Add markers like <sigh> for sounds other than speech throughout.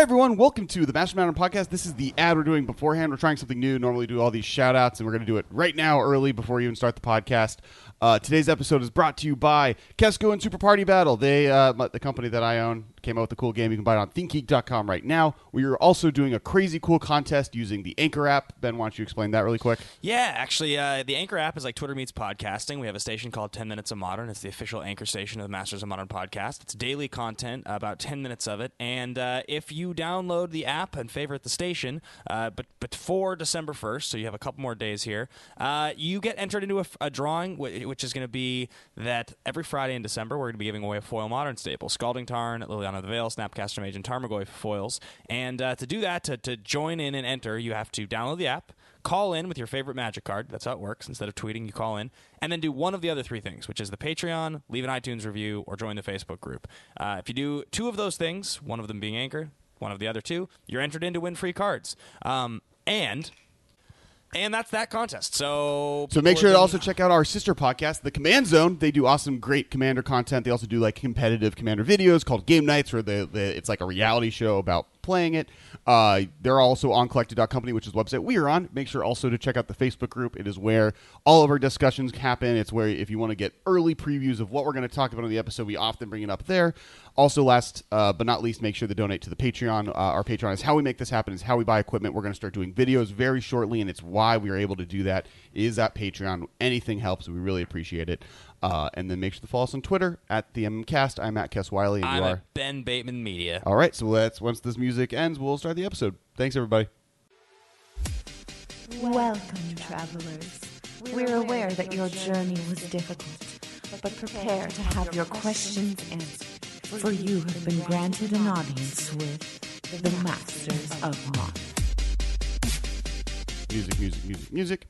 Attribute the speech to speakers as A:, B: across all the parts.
A: Hi, everyone. Welcome to the Masters of Modern Podcast. This is the ad we're doing beforehand. We're trying something new. Normally, we do all these shout outs, and we're going to do it right now, early, before we even start the podcast. Uh, today's episode is brought to you by Kesco and Super Party Battle. They, uh, the company that I own, came out with a cool game. You can buy it on ThinkGeek.com right now. We are also doing a crazy cool contest using the Anchor app. Ben, why don't you explain that really quick?
B: Yeah, actually, uh, the Anchor app is like Twitter meets podcasting. We have a station called 10 Minutes of Modern. It's the official Anchor station of the Masters of Modern podcast. It's daily content, about 10 minutes of it. And uh, if you download the app and favorite the station, uh, but before December 1st, so you have a couple more days here, uh, you get entered into a, a drawing, which is going to be that every Friday in December, we're going to be giving away a foil modern staple Scalding Tarn, Liliana the Veil, Snapcaster Mage, and Tarmogoyf foils. And uh, to do that, to, to join in and enter, you have to download the app, call in with your favorite magic card. That's how it works. Instead of tweeting, you call in, and then do one of the other three things, which is the Patreon, leave an iTunes review, or join the Facebook group. Uh, if you do two of those things, one of them being Anchor, one of the other two, you're entered in to win free cards. Um, and and that's that contest. So
A: So make sure to also check out our sister podcast, The Command Zone. They do awesome, great commander content. They also do like competitive commander videos called Game Nights, where they, they, it's like a reality show about playing it. Uh, they're also on collected.company, which is the website we are on. Make sure also to check out the Facebook group. It is where all of our discussions happen. It's where if you want to get early previews of what we're going to talk about in the episode, we often bring it up there. Also, last uh, but not least, make sure to donate to the Patreon. Uh, our Patreon is how we make this happen. Is how we buy equipment. We're going to start doing videos very shortly, and it's why we are able to do that. Is at Patreon. Anything helps. We really appreciate it. Uh, and then make sure to follow us on Twitter at the MMCast. I'm at Kes Wiley, and
B: I'm
A: you are
B: Ben Bateman Media.
A: All right, so let's once this music ends, we'll start the episode. Thanks, everybody.
C: Welcome, travelers. We're aware that your journey was difficult, but prepare to have your questions answered, for you have been granted an audience with the Masters of Modern.
A: Music, music, music, music.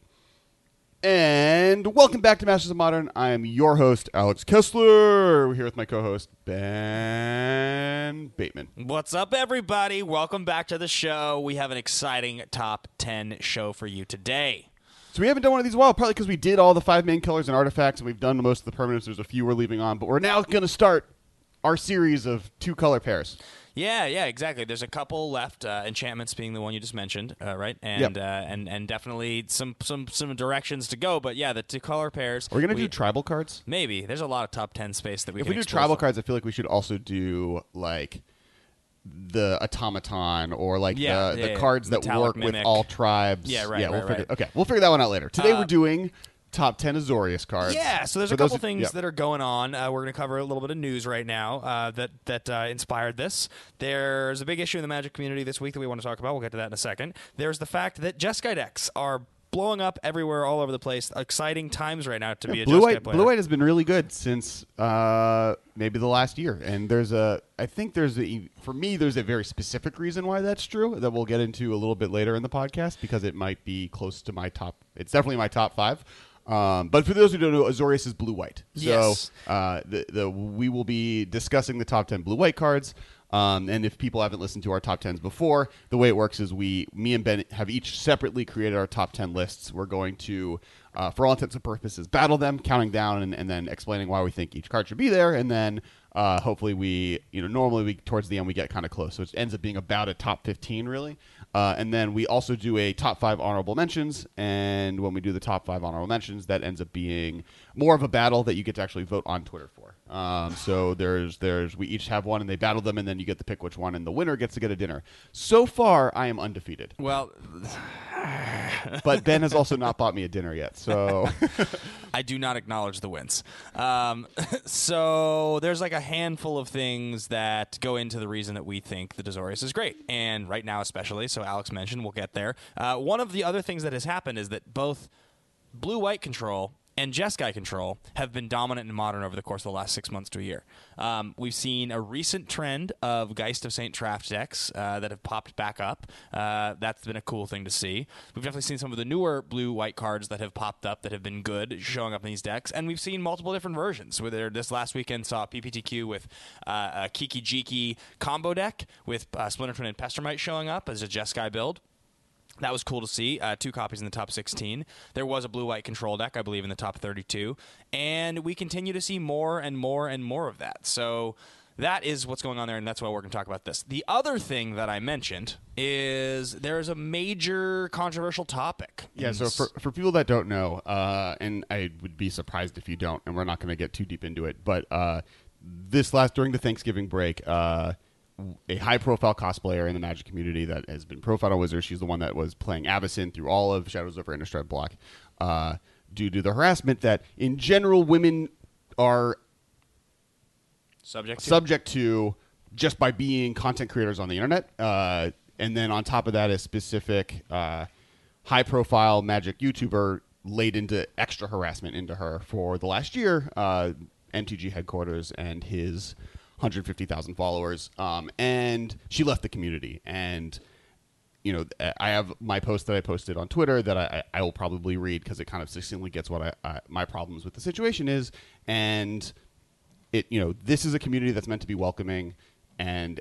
A: And welcome back to Masters of Modern. I am your host, Alex Kessler. We're here with my co-host, Ben Bateman.
B: What's up, everybody? Welcome back to the show. We have an exciting top 10 show for you today.
A: So we haven't done one of these in a while, probably because we did all the five main colors and artifacts, and we've done most of the permanents. There's a few we're leaving on, but we're now going to start our series of two color pairs.
B: Yeah, yeah, exactly. There's a couple left. Uh, enchantments being the one you just mentioned, uh, right? And
A: Yep.
B: uh, and and definitely some some some directions to go. But yeah, the two color pairs.
A: We're we going to
B: we-
A: do tribal cards?
B: Maybe there's a lot of top ten space that we
A: If we do tribal
B: from.
A: cards, I feel like we should also do like the automaton or like
B: Yeah,
A: the,
B: yeah,
A: the
B: yeah.
A: cards that
B: Metallic
A: work with all tribes.
B: Yeah, right,
A: Yeah, we'll
B: right,
A: figure.
B: right.
A: Okay, we'll figure that one out later. Today
B: Uh,
A: we're doing top ten Azorius cards.
B: Yeah, so there's
A: For
B: a couple things
A: yeah.
B: that are going on. Uh, we're going to cover a little bit of news right now uh, that that uh, inspired this. There's a big issue in the Magic community this week that we want to talk about. We'll get to that in a second. There's the fact that Jeskai decks are blowing up everywhere, all over the place. Exciting times right now to be a
A: Blue
B: Jeskai
A: White
B: player.
A: Blue White has been really good since uh, maybe the last year, and there's a I think there's a for me there's a very specific reason why that's true that we'll get into a little bit later in the podcast because it might be close to my top. It's definitely my top five. Um, but for those who don't know, Azorius is blue white. So
B: Yes.
A: uh, the, the we will be discussing the top ten blue white cards. Um, and if people haven't listened to our top tens before, the way it works is we, me and Ben, have each separately created our top ten lists. We're going to, uh, for all intents and purposes, battle them, counting down, and, and then explaining why we think each card should be there, and then uh, hopefully we, you know, normally we towards the end we get kind of close, so it ends up being about a top fifteen really. Uh, and then we also do a top five honorable mentions, and when we do the top five honorable mentions, that ends up being more of a battle that you get to actually vote on Twitter for. Um, so there's there's we each have one, and they battle them, and then you get to pick which one, and the winner gets to get a dinner. So far, I am undefeated,
B: Well, <laughs>
A: but Ben has also not bought me a dinner yet. So <laughs>
B: I do not acknowledge the wins. Um, <laughs> so there's like a handful of things that go into the reason that we think the Azorius is great, and right now especially. So Alex mentioned we'll get there. Uh, one of the other things that has happened is that both blue white control and Jeskai control have been dominant in modern over the course of the last six months to a year. Um, we've seen a recent trend of Geist of Saint Traft decks uh, that have popped back up. Uh, that's been a cool thing to see. We've definitely seen some of the newer blue white cards that have popped up that have been good showing up in these decks, and we've seen multiple different versions. Whether this last weekend saw PPTQ with uh, a Kiki Jiki combo deck with uh, Splinter Twin and Pestermite showing up as a Jeskai build. That was cool to see. Uh, two copies in the top 16. There was a blue white control deck, I believe, in the top 32. And we continue to see more and more and more of that. So that is what's going on there, and that's why we're going to talk about this. The other thing that I mentioned is there is a major controversial topic.
A: Yeah, so for, for people that don't know, uh, and I would be surprised if you don't, and we're not going to get too deep into it, but uh, this last during the Thanksgiving break, uh, a high profile cosplayer in the Magic community that has been profiled on Wizards, she's the one that was playing Avacyn through all of Shadows over Innistrad block, uh, due to the harassment that in general women are
B: subject to
A: subject to just by being content creators on the internet. Uh, and then on top of that, a specific uh, high profile magic YouTuber laid into extra harassment into her for the last year, uh, MTG headquarters and his 150,000 followers. Um, and she left the community. And, you know, I have my post that I posted on Twitter that I, I will probably read because it kind of succinctly gets what I, I, my problems with the situation is. And it you know this is a community that's meant to be welcoming and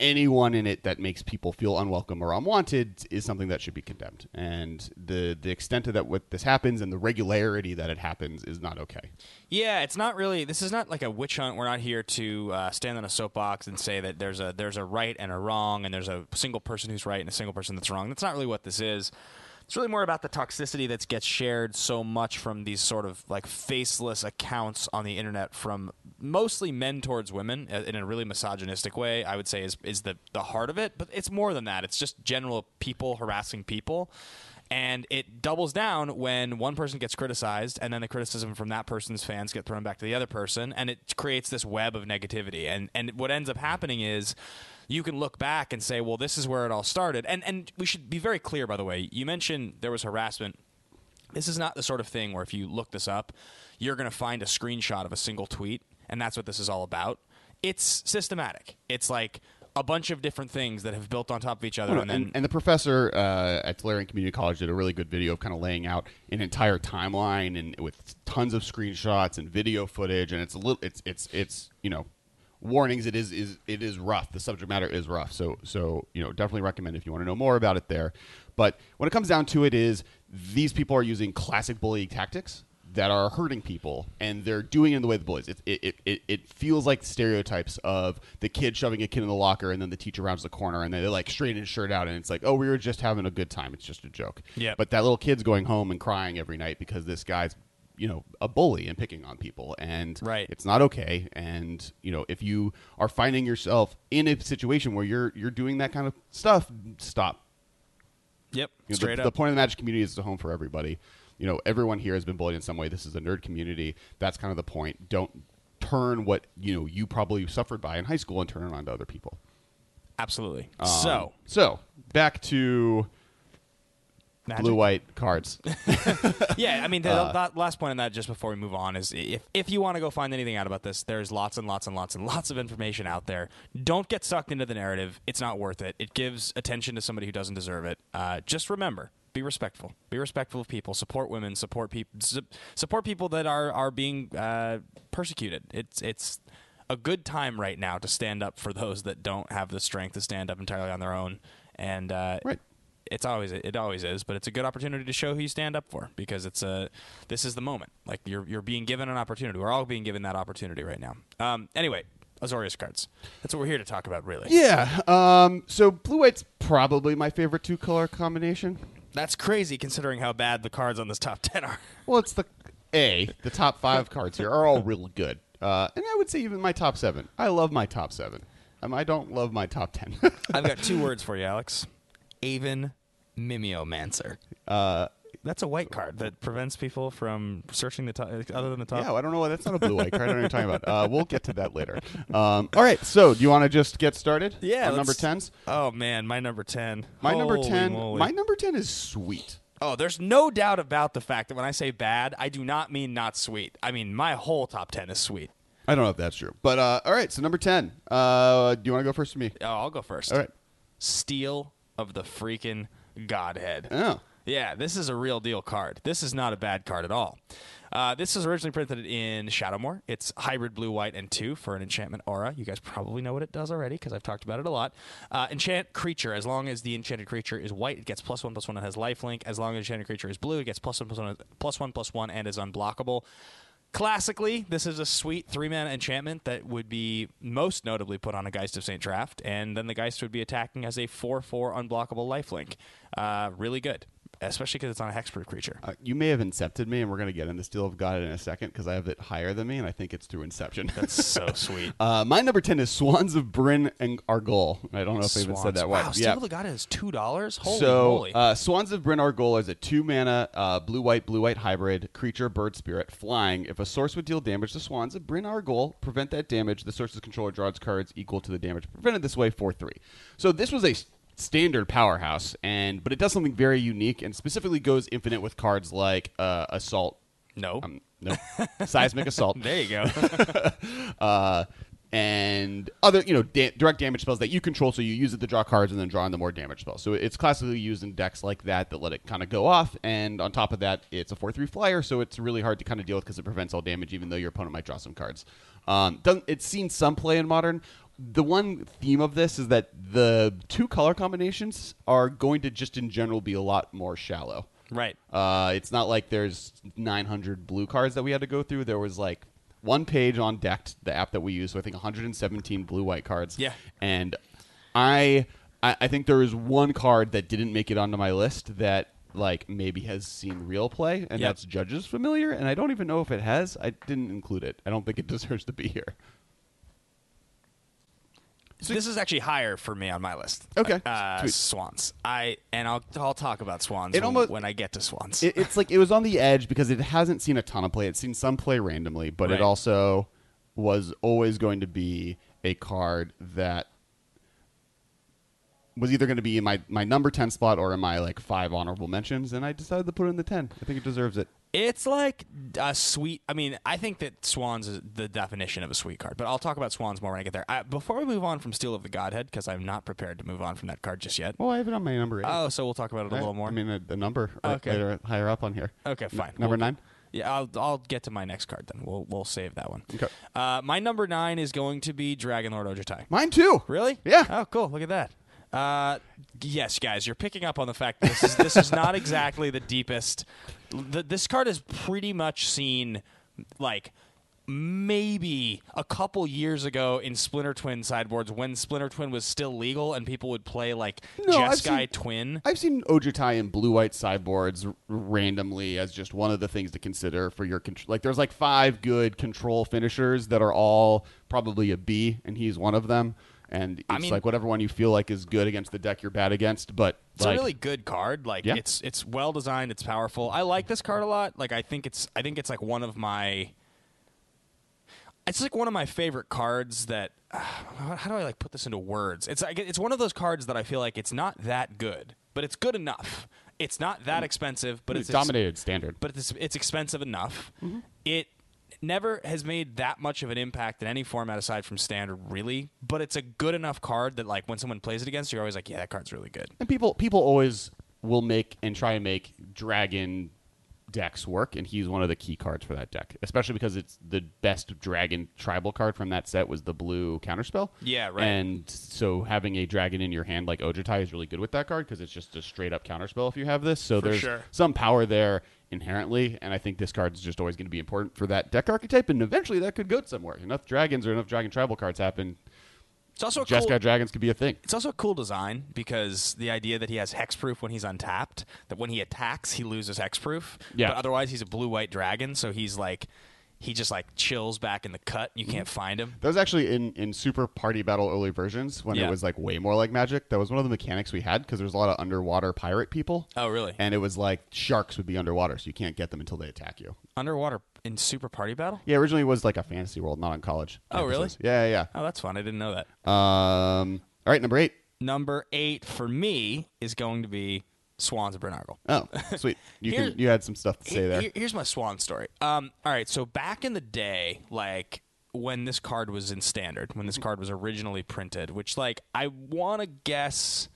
A: anyone in it that makes people feel unwelcome or unwanted is something that should be condemned and the the extent of that what this happens and the regularity that it happens is not okay
B: Yeah, it's not really. This is not like a witch hunt. We're not here to uh, stand on a soapbox and say that there's a there's a right and a wrong, and there's a single person who's right and a single person that's wrong. That's not really what this is. It's really more about the toxicity that gets shared so much from these sort of like faceless accounts on the internet from mostly men towards women uh, in a really misogynistic way. I would say is is the the heart of it, but it's more than that. It's just general people harassing people and it doubles down when one person gets criticized and then the criticism from that person's fans get thrown back to the other person and it creates this web of negativity and and what ends up happening is you can look back and say well this is where it all started. And and we should be very clear by the way. You mentioned there was harassment. This is not the sort of thing where if you look this up you're going to find a screenshot of a single tweet and that's what this is all about. It's systematic. It's like a bunch of different things that have built on top of each other, and then
A: and, and the professor uh, at Tolarian Community College did a really good video of kind of laying out an entire timeline and with tons of screenshots and video footage, and it's a little, it's it's it's you know, warnings. It is is it is rough. The subject matter is rough. So so you know, definitely recommend if you want to know more about it there. But when it comes down to it, is these people are using classic bullying tactics that are hurting people, and they're doing it in the way the bullies. It, it, it, it feels like stereotypes of the kid shoving a kid in the locker, and then the teacher rounds the corner, and they like straighten his shirt out, and it's like, oh, we were just having a good time. It's just a joke.
B: Yeah.
A: But that little kid's going home and crying every night because this guy's you know a bully and picking on people and
B: Right.
A: it's not okay and you know if you are finding yourself in a situation where you're you're doing that kind of stuff stop
B: yep,
A: you know,
B: straight
A: the,
B: up.
A: the point of the magic community is it's a home for everybody. You know, everyone here has been bullied in some way. This is a nerd community. That's kind of the point. Don't turn what you know you probably suffered by in high school and turn it on to other people.
B: Absolutely.
A: Um,
B: so
A: so back to
B: Magic.
A: blue white cards. <laughs> <laughs>
B: yeah, I mean, the,
A: Uh,
B: that last point on that, just before we move on, is if if you want to go find anything out about this, there's lots and lots and lots and lots of information out there. Don't get sucked into the narrative; it's not worth it. It gives attention to somebody who doesn't deserve it. Uh, just remember, be respectful. Be respectful of people. Support women. Support people. Su- support people that are are being uh, persecuted. It's it's a good time right now to stand up for those that don't have the strength to stand up entirely on their own. And uh,
A: Right.
B: It's always it always is, but it's a good opportunity to show who you stand up for because it's a this is the moment. Like you're you're being given an opportunity. We're all being given that opportunity right now. Um, anyway, Azorius cards. That's what we're here to talk about, really.
A: yeah. Um. So blue white's probably my favorite two color combination.
B: That's crazy considering how bad the cards on this top <laughs> ten are.
A: Well, it's the a the top five <laughs> cards here are all really good. Uh, and I would say even my top seven. I love my top seven. Um, I don't love my top ten. <laughs>
B: I've got two words for you, Alex. Aven Mindcensor.
A: uh,
B: That's a white card that prevents people from searching the top, other than the top.
A: Yeah, I don't know why that's not a blue white card. I don't know what you're talking about. Uh, we'll get to that later. Um, all right, so do you want to just get started?
B: Yeah,
A: number tens.
B: Oh man, my number ten.
A: My number ten.
B: moly.
A: My number ten is sweet.
B: Oh, there's no doubt about the fact that when I say bad, I do not mean not sweet. I mean my whole top ten is sweet.
A: I don't know if that's true, but uh, all right. So number ten. Uh, do you want to go first for me?
B: Oh, I'll go first.
A: All right.
B: Steel of the freaking Godhead.
A: Oh,
B: Yeah, this is a real deal card. This is not a bad card at all. Uh, this was originally printed in Shadowmoor. It's hybrid blue, white, and two for an enchantment aura. You guys probably know what it does already because I've talked about it a lot. Uh, enchant creature. As long as the enchanted creature is white, it gets plus one, plus one, and has lifelink. As long as enchanted creature is blue, it gets plus one, plus one, plus one, plus one, and is unblockable. Classically, this is a sweet three man enchantment that would be most notably put on a Geist of St. Traft, and then the Geist would be attacking as a 4 4 unblockable lifelink. Uh, really good, especially because it's on a hexproof creature.
A: Uh, you may have incepted me, and we're going to get into Steel of God in a second because I have it higher than me, and I think it's through Inception. <laughs>
B: That's so <laughs> sweet.
A: uh, my number 10 is Swans of Bryn and Argoll. I don't know if I even said that
B: Wow,
A: right.
B: Steel
A: yeah.
B: of the God is $2? Holy
A: so,
B: moly.
A: uh, Swans of Bryn Argoll is a two mana uh, blue white blue white hybrid creature bird spirit flying. If a source would deal damage to Swans of Bryn Argoll, prevent that damage. The source's controller draws cards equal to the damage prevented this way for three. So this was a standard powerhouse, and but it does something very unique and specifically goes infinite with cards like uh, Assault.
B: no.
A: Um, no, seismic assault. <laughs>
B: there you go. <laughs>
A: uh, and other you know da- direct damage spells that you control. So you use it to draw cards and then draw in the more damage spells. So it's classically used in decks like that that let it kind of go off. And on top of that, it's a four three flyer, so it's really hard to kind of deal with because it prevents all damage, even though your opponent might draw some cards. Um, it's seen some play in modern. The one theme of this is that the two color combinations are going to just in general be a lot more shallow.
B: right.
A: Uh, it's not like there's 900 blue cards that we had to go through. There was like one page on Decked, the app that we use. So I think 117 blue white cards.
B: Yeah.
A: And I, I, I think there is one card that didn't make it onto my list that like maybe has seen real play, and
B: Yep.
A: that's Judges Familiar. And I don't even know if it has. I didn't include it. I don't think it <laughs> deserves to be here.
B: This is actually higher for me on my list.
A: Okay.
B: Uh,
A: Sweet.
B: swans. I and I'll I'll talk about swans when,
A: almost-
B: when I get to swans.
A: it, it's like it was on the edge because it hasn't seen a ton of play. It's seen some play randomly, but
B: Right.
A: it also was always going to be a card that was either going to be in my, my number 10 spot or in my like five honorable mentions and i decided to put it in the 10 i think it deserves it
B: It's like a sweet. I mean, I think that Swans is the definition of a sweet card, but I'll talk about Swans more when I get there. I, before we move on from Steel of the Godhead, because I'm not prepared to move on from that card just yet.
A: well i have it on my number eight
B: Oh, so we'll talk about it a
A: I-
B: little more.
A: i mean the, a number
B: Okay.
A: later, higher up on here
B: okay,
A: N-
B: fine.
A: number
B: We'll-
A: nine
B: Yeah, I'll I'll get to my next card then. We'll we'll save that one.
A: Okay.
B: Uh, my number nine is going to be Dragonlord Ojutai.
A: mine too
B: Really?
A: Yeah.
B: Oh, cool. Look at that. Uh, yes, guys, you're picking up on the fact that this is this is not exactly the deepest. The, this card has pretty much seen like maybe a couple years ago in Splinter Twin sideboards when Splinter Twin was still legal and people would play like
A: No, I've
B: Jeskai
A: seen-
B: Twin.
A: I've seen Ojutai and blue white sideboards r- randomly as just one of the things to consider for your control. Like, there's like five good control finishers that are all probably a B, and he's one of them. And it's
B: I mean-
A: like whatever one you feel like is good against the deck you're bad against. But
B: It's
A: like,
B: a really good card. Like
A: Yeah.
B: it's it's well designed. It's powerful. I like this card a lot. Like I think it's I think it's like one of my. It's like one of my favorite cards that. <sighs> how do I like put this into words? It's like it's one of those cards that I feel like it's not that good, but it's good enough. It's not that expensive, but it's ex-
A: dominated standard.
B: but it's it's expensive enough.
A: Mm-hmm.
B: It never has made that much of an impact in any format aside from standard, really. But it's a good enough card that like when someone plays it against you, you're always like, yeah, that card's really good.
A: And people people always will make and try and make dragon decks work, and he's one of the key cards for that deck, especially because it's the best dragon tribal card from that set was the blue counterspell.
B: Yeah, right.
A: And so having a dragon in your hand like Ojutai is really good with that card because it's just a straight up counterspell if you have this. So
B: For
A: there's
B: sure.
A: some power there inherently, and I think this card is just always going to be important for that deck archetype, and eventually that could go somewhere. Enough dragons or enough dragon tribal cards happen.
B: It's also
A: Jeskai
B: cool,
A: dragons could be a thing.
B: It's also a cool design because the idea that he has hexproof when he's untapped, that when he attacks he loses hexproof.
A: Yeah.
B: But otherwise he's a blue white dragon, so he's like he just like chills back in the cut. You can't find him.
A: That was actually in, in Super Party Battle early versions when
B: Yeah.
A: it was like way more like Magic. That was one of the mechanics we had because there's a lot of underwater pirate people.
B: Oh, really?
A: And it was like sharks would be underwater, so you can't get them until they attack you.
B: Underwater in Super Party Battle?
A: Yeah, originally it was like a fantasy world, not on college.
B: Oh, really?
A: campuses. Yeah, yeah,
B: Oh, that's fun. I didn't know that.
A: yeah. Um, all right, number eight.
B: Number eight for me is going to be Swans of Bryn Argoll.
A: Oh, sweet. <laughs> You can you had some stuff to say there.
B: here- here's my Swan story. Um, all right, so back in the day, like when this card was in standard, when this card was originally printed, which like I want to guess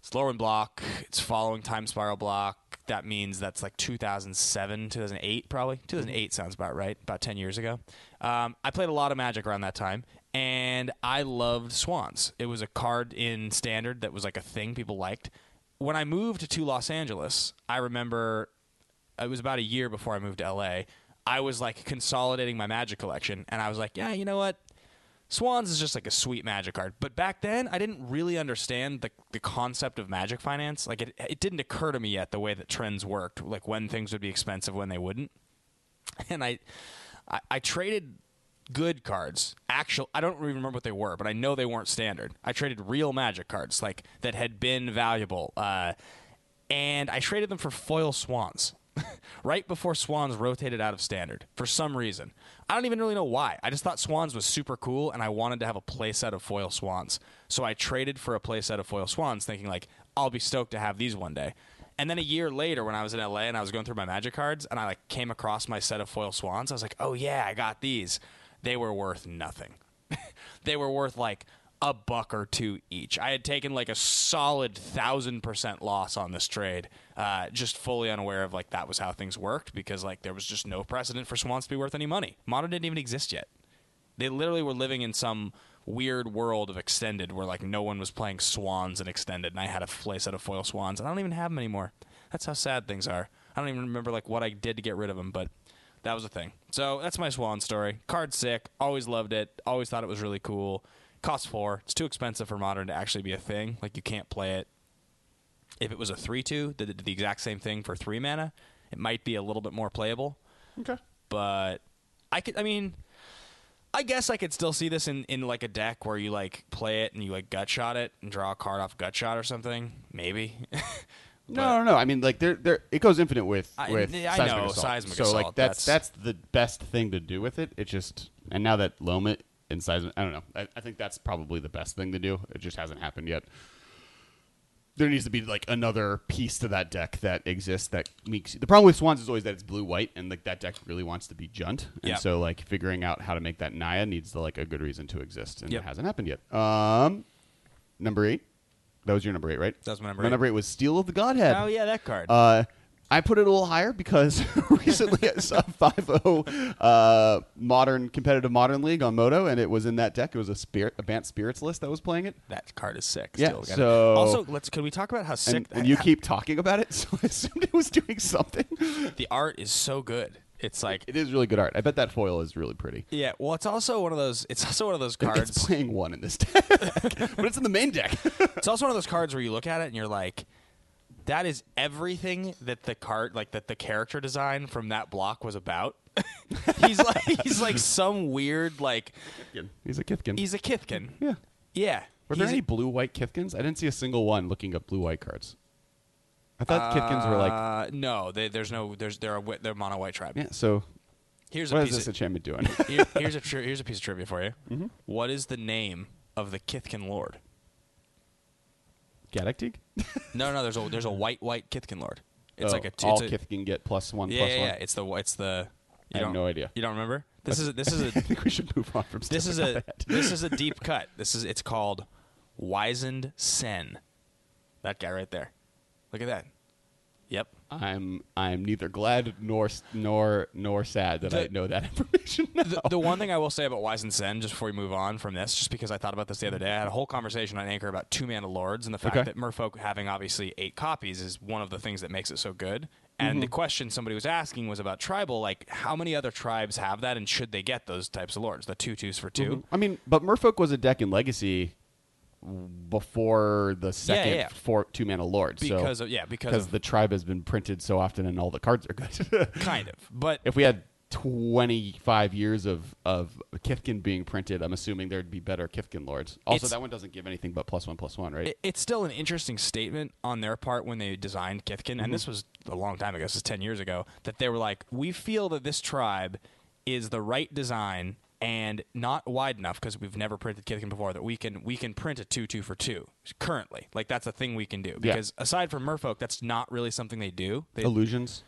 B: it's Lorwyn block, it's following time spiral block. That means that's like 2007, 2008, probably. 2008 sounds about right, about 10 years ago. Um, I played a lot of Magic around that time, and I loved Swans. It was a card in standard that was like a thing people liked. When I moved to Los Angeles, I remember it was about a year before I moved to LA. I was like consolidating my Magic collection, and I was like, yeah, you know what? Swans is just like a sweet Magic card. But back then, I didn't really understand the the concept of Magic finance. Like it, it didn't occur to me yet the way that trends worked, like when things would be expensive, when they wouldn't. And I, I, I traded good cards. Actual, I don't even remember what they were, but I know they weren't standard. I traded real Magic cards, like that had been valuable, uh, and I traded them for foil swans. <laughs> right before Swans rotated out of standard for some reason. I don't even really know why. I just thought Swans was super cool and I wanted to have a playset of foil Swans. So I traded for a playset of foil Swans thinking like I'll be stoked to have these one day. And then a year later when I was in LA and I was going through my magic cards and I like came across my set of foil Swans, I was like, "Oh yeah, I got these." They were worth nothing. <laughs> they were worth like a buck or two each. I had taken like a solid thousand percent loss on this trade, uh, just fully unaware of like that was how things worked because like there was just no precedent for Swans to be worth any money. Mono didn't even exist yet. They literally were living in some weird world of extended where like no one was playing Swans and extended, and I had a play set of foil Swans, and I don't even have them anymore. That's how sad things are. I don't even remember like what I did to get rid of them, but that was a thing. So that's my Swan story. Card sick. Always loved it. Always thought it was really cool costs four. It's too expensive for modern to actually be a thing. Like you can't play it. If it was a three-two that did the exact same thing for three mana, it might be a little bit more playable.
A: Okay.
B: But I could. I mean, I guess I could still see this in, in like a deck where you like play it and you like gut shot it and draw a card off gut shot or something. Maybe. <laughs>
A: No, no, no. I mean, like there, there. It goes infinite with
B: I-
A: with
B: I
A: seismic
B: know,
A: assault.
B: seismic
A: so like
B: assault,
A: that's,
B: that's-
A: that's the best thing to do with it. It just and now that Lomit and seismic, I don't know. I, I think that's probably the best thing to do. It just hasn't happened yet. There needs to be like another piece to that deck that exists that makes the problem with Swans is always that it's blue white and like that deck really wants to be Jund and
B: Yep.
A: so like figuring out how to make that Naya needs to, like a good reason to exist and
B: Yep.
A: it hasn't happened yet. Um, number eight. That was your number eight, right?
B: That was my number
A: My
B: eight.
A: number eight was Steel of the Godhead.
B: oh yeah, that card.
A: Uh, I put it a little higher because <laughs> recently I saw <laughs> 5 uh, modern competitive modern league on Moto, and it was in that deck. It was a spirit, a Bant Spirits list that was playing it.
B: that card is sick.
A: Yeah,
B: Still
A: so-
B: also, let's. Can we talk about how sick?
A: And, and you <laughs> keep talking about it, so I assumed it was doing something.
B: the art is so good. It's like
A: It is really good art. I bet that foil is really pretty.
B: Yeah, well, it's also one of those. It's also one of those <laughs> cards.
A: It's playing one in this deck, <laughs> but it's in the main deck. <laughs>
B: it's also one of those cards where you look at it and you're like, that is everything that the card, like that the character design from that block was about. he's like he's like some weird like
A: He's a Kithkin.
B: he's a Kithkin.
A: yeah.
B: Yeah.
A: Were there
B: He's
A: any blue white Kithkins? I didn't see a single one looking up blue white cards. I thought Kithkins were like
B: Uh, no, they, there's no there's they're a they're mono white tribe.
A: yeah. So
B: Here's a
A: what is
B: piece
A: this
B: of,
A: enchantment doing? <laughs>
B: here- here's a tri- here's a piece of trivia for you.
A: Mm-hmm.
B: What is the name of the Kithkin Lord?
A: Galactic? <laughs>
B: No, no, there's a there's a white white Kithkin Lord. It's
A: Oh,
B: like a t-
A: all
B: it's a,
A: Kithkin get plus one
B: Yeah,
A: plus
B: yeah,
A: one.
B: yeah. It's the it's the. You
A: I have
B: don't-
A: no idea.
B: You don't remember? This is a, this is <laughs>
A: I
B: a
A: think we should move on from
B: this
A: stuff
B: is
A: like
B: a
A: that.
B: this is a deep cut. This is it's called Wizened Cenn. That guy right there. Look at that. Yep.
A: I'm I'm neither glad nor nor nor sad that I know that <laughs> information. Now.
B: The, the one thing I will say about Wizened Cenn, just before we move on from this, just because I thought about this the other day, I had a whole conversation on Anchor about two mana lords and the fact
A: Okay.
B: that Merfolk having obviously eight copies is one of the things that makes it so good. And the mm-hmm. question somebody was asking was about tribal, like how many other tribes have that, and should they get those types of lords, the two twos for 2 mm-hmm.
A: I mean, but Merfolk was a deck in Legacy before the second
B: yeah.
A: four two mana lord.
B: Because
A: so,
B: of yeah, because
A: because
B: of
A: the tribe has been printed so often and all the cards are good. <laughs>
B: kind of, but
A: if we had 25 years of of Kithkin being printed, I'm assuming there'd be better Kithkin lords. Also, that one doesn't give anything but plus one plus one, right?
B: it, it's still an interesting statement on their part when they designed Kithkin, and mm-hmm. this was a long time ago, this is 10 years ago, that they were like, we feel that this tribe is the right design and not wide enough because we've never printed Kithkin before that we can we can print a two two for two currently. Like that's a thing we can do.
A: Yeah.
B: because aside from Merfolk that's not really something they do. They,
A: Illusions.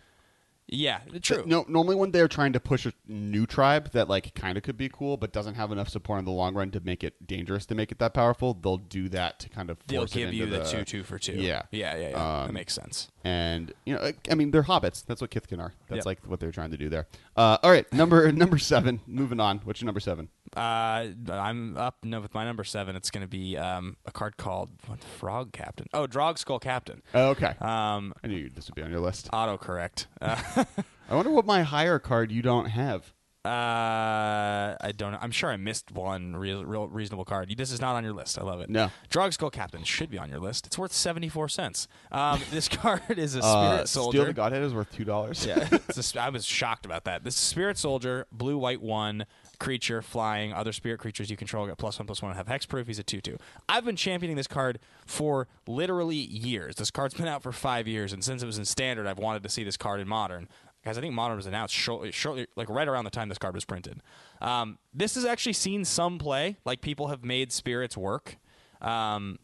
B: yeah true.
A: No, normally when they're trying to push a new tribe that like kind of could be cool, but doesn't have enough support in the long run to make it dangerous to make it that powerful, they'll do that to kind of
B: they'll
A: force it
B: give you
A: into
B: the, two two for two.
A: Yeah.
B: yeah yeah yeah. That
A: Um,
B: makes sense
A: and you know, I mean, they're hobbits. That's what Kithkin are. That's
B: Yep.
A: like what they're trying to do there. Uh, all right, number <laughs> number seven. Moving on. What's your number seven?
B: Uh, I'm up no, with my number seven. It's going to be um, a card called what, Frog Captain. Oh, Drogskull Captain.
A: Oh, okay.
B: Um,
A: I knew this would be on your list.
B: autocorrect. Uh, <laughs>
A: I wonder what my higher card you don't have.
B: Uh, I don't know. I'm sure I missed one real, real reasonable card. This is not on your list. I love it.
A: No.
B: Drogskull Captain should be on your list. It's worth 74 cents. Um, <laughs> this card is a Spirit
A: Uh,
B: Soldier.
A: Steel the Godhead is worth two dollars.
B: yeah, <laughs> it's a I was shocked about that. This is Spirit Soldier, blue, white, one creature, flying. Other spirit creatures you control get plus one, plus one, and have hexproof. He's a two-two. I've been championing this card for literally years. This card's been out for five years, and since it was in standard, I've wanted to see this card in modern. Guys, I think modern was announced shortly, shortly, like right around the time this card was printed. Um, this has actually seen some play. Like people have made spirits work. Um,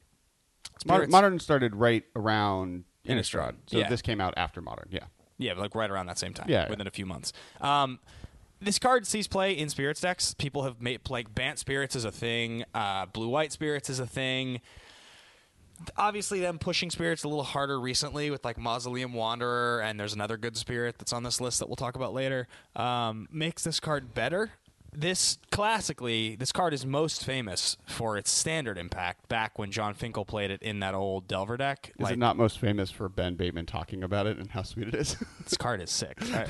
A: Modern,
B: Spirits-
A: modern started right around Innistrad, so
B: yeah.
A: this came out after Modern. Yeah.
B: Yeah, like right around that same time.
A: Yeah,
B: within a few months. Um, this card sees play in spirits decks. People have made like Bant spirits is a thing. Uh, Blue white spirits is a thing. Obviously, them pushing spirits a little harder recently with like Mausoleum Wanderer, and there's another good spirit that's on this list that we'll talk about later. Um, makes this card better. This classically, this card is most famous for its standard impact. Back when Jon Finkel played it in that old Delver deck,
A: Is it not most famous for Ben Bateman talking about it and how sweet it is? <laughs>
B: this card is sick. <laughs> Right?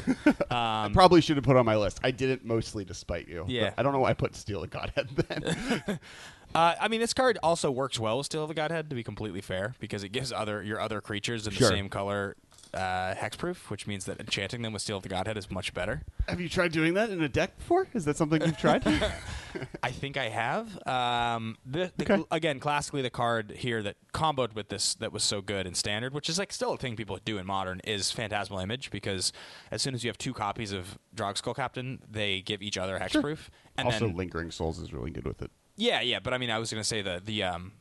A: I probably should have put it on my list. I didn't mostly despite you.
B: Yeah.
A: I don't know why I put Steel the Godhead then. <laughs>
B: Uh, I mean, this card also works well with Steel of the Godhead, to be completely fair, because it gives other your other creatures in
A: Sure.
B: the same color uh, hexproof, which means that enchanting them with Steel of the Godhead is much better.
A: have you tried doing that in a deck before? Is that something you've tried? <laughs>
B: I think I have. Um, the, the,
A: Okay.
B: Again, classically, the card here that comboed with this that was so good in standard, which is like still a thing people do in modern, is Phantasmal Image, because as soon as you have two copies of Drogskull Captain, they give each other hexproof. And
A: also,
B: then,
A: Lingering Souls is really good with it.
B: Yeah, yeah, but I mean, I was going to say the the um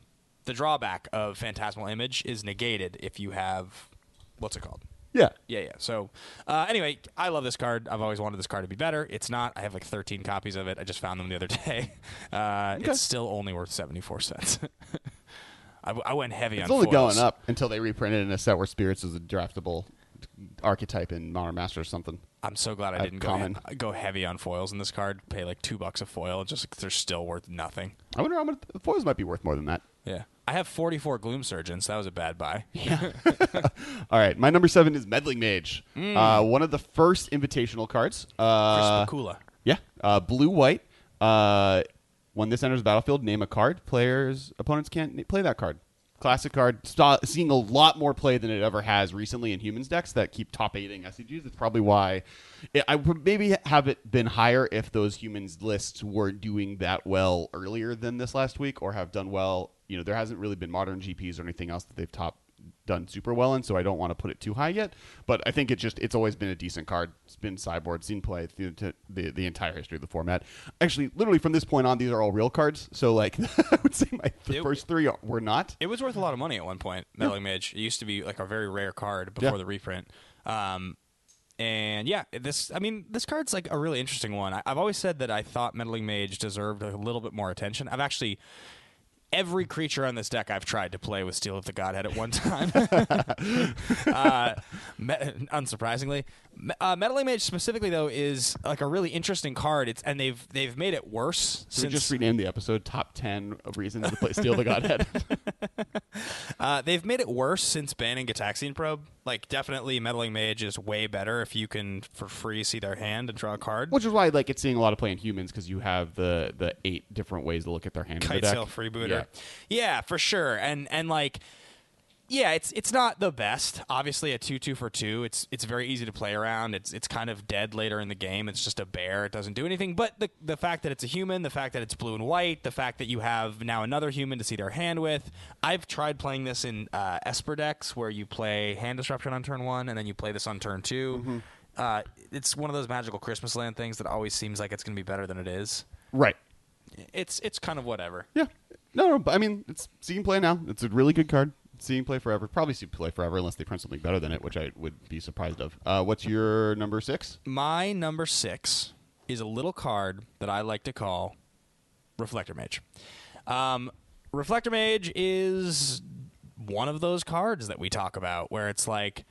B: the drawback of Phantasmal Image is negated if you have what's it called?
A: Yeah.
B: Yeah, yeah. So, uh, anyway, I love this card. I've always wanted this card to be better. It's not. I have like 13 copies of it. I just found them the other <laughs> day. Uh,
A: Okay.
B: It's still only worth 74 cents. <laughs> I, w- I went heavy on it.
A: It's
B: on
A: only
B: foils.
A: going up until they reprint it in a set where Spirits is a draftable archetype in Modern Master or something.
B: I'm so glad I
A: Uh,
B: didn't go,
A: common.
B: go heavy on foils in this card. Pay like two bucks a foil, just they're still worth nothing.
A: I wonder how much the foils might be worth more than that.
B: Yeah, I have 44 Gloom Surgeons. That was a bad buy. <laughs> Yeah. <laughs>
A: All right, my number seven is Meddling Mage, uh, one of the first invitational cards. Uh,
B: Chris Pikula.
A: yeah, uh, blue white. Uh, when this enters the battlefield, name a card. Players, opponents can't play that card. Classic card, st- seeing a lot more play than it ever has recently in humans decks that keep top eighting SCGs. It's probably why it, I would maybe have it been higher if those humans lists weren't doing that well earlier than this last week, or have done well. You know, there hasn't really been modern GPs or anything else that they've top done super well in, so I don't want to put it too high yet. But I think it just it's always been a decent card. It's been sideboard, seen play through the, the the entire history of the format. Actually, literally from this point on, these are all real cards. So like, <laughs> I would say my the
B: It-
A: first three are, were not.
B: It was worth a lot of money at one point. Meddling Mage. It used to be like a very rare card before
A: Yeah.
B: the reprint. Um, and yeah, this. I mean, this card's like a really interesting one. I, I've always said that I thought Meddling Mage deserved a little bit more attention. I've actually. Every creature on this deck I've tried to play with Steel of the Godhead at one time. <laughs> uh, me- unsurprisingly, uh, Meddling Mage specifically though is like a really interesting card. It's and they've they've made it worse
A: So we just renamed the episode "Top Ten of Reasons to Play Steal the Godhead." <laughs> <laughs>
B: Uh, they've made it worse since banning Gitaxian Probe. Like, definitely, Meddling Mage is way better if you can, for free, see their hand and draw a card.
A: Which is why like it's seeing a lot of play in humans because you have the the eight different ways to look at their hand.
B: Kite
A: deck.
B: Sail Freebooter.
A: Yeah.
B: Yeah. for sure. And and like, yeah, it's it's not the best. Obviously, a two two for two, it's it's very easy to play around. It's it's kind of dead later in the game. It's just a bear. It doesn't do anything. But the the fact that it's a human, the fact that it's blue and white, the fact that you have now another human to see their hand with. I've tried playing this in uh, Esper decks where you play hand disruption on turn one and then you play this on turn 2
A: Mm-hmm.
B: Uh, it's one of those magical Christmas land things that always seems like it's going to be better than it is.
A: Right.
B: It's it's kind of whatever.
A: Yeah. No, no, but I mean, it's seeing play now. It's a really good card. Seeing play forever. Probably see play forever unless they print something better than it, which I would be surprised of. Uh, what's your number six?
B: My number six is a little card that I like to call Reflector Mage. Um, Reflector Mage is one of those cards that we talk about where it's like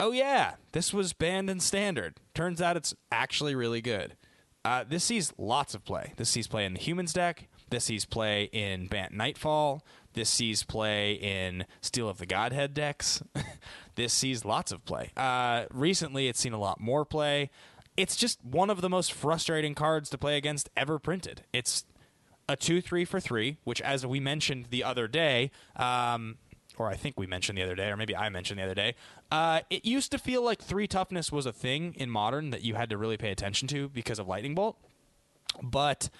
B: oh yeah, this was banned in standard. Turns out it's actually really good. Uh, this sees lots of play. This sees play in the humans deck. This sees play in Bant Knightfall. This sees play in Steel of the Godhead decks. <laughs> this sees lots of play. Uh, recently, it's seen a lot more play. It's just one of the most frustrating cards to play against ever printed. It's a 2 3 for 3, which, as we mentioned the other day, um, or I think we mentioned the other day, or maybe I mentioned the other day, uh, it used to feel like 3 toughness was a thing in modern that you had to really pay attention to because of Lightning Bolt. But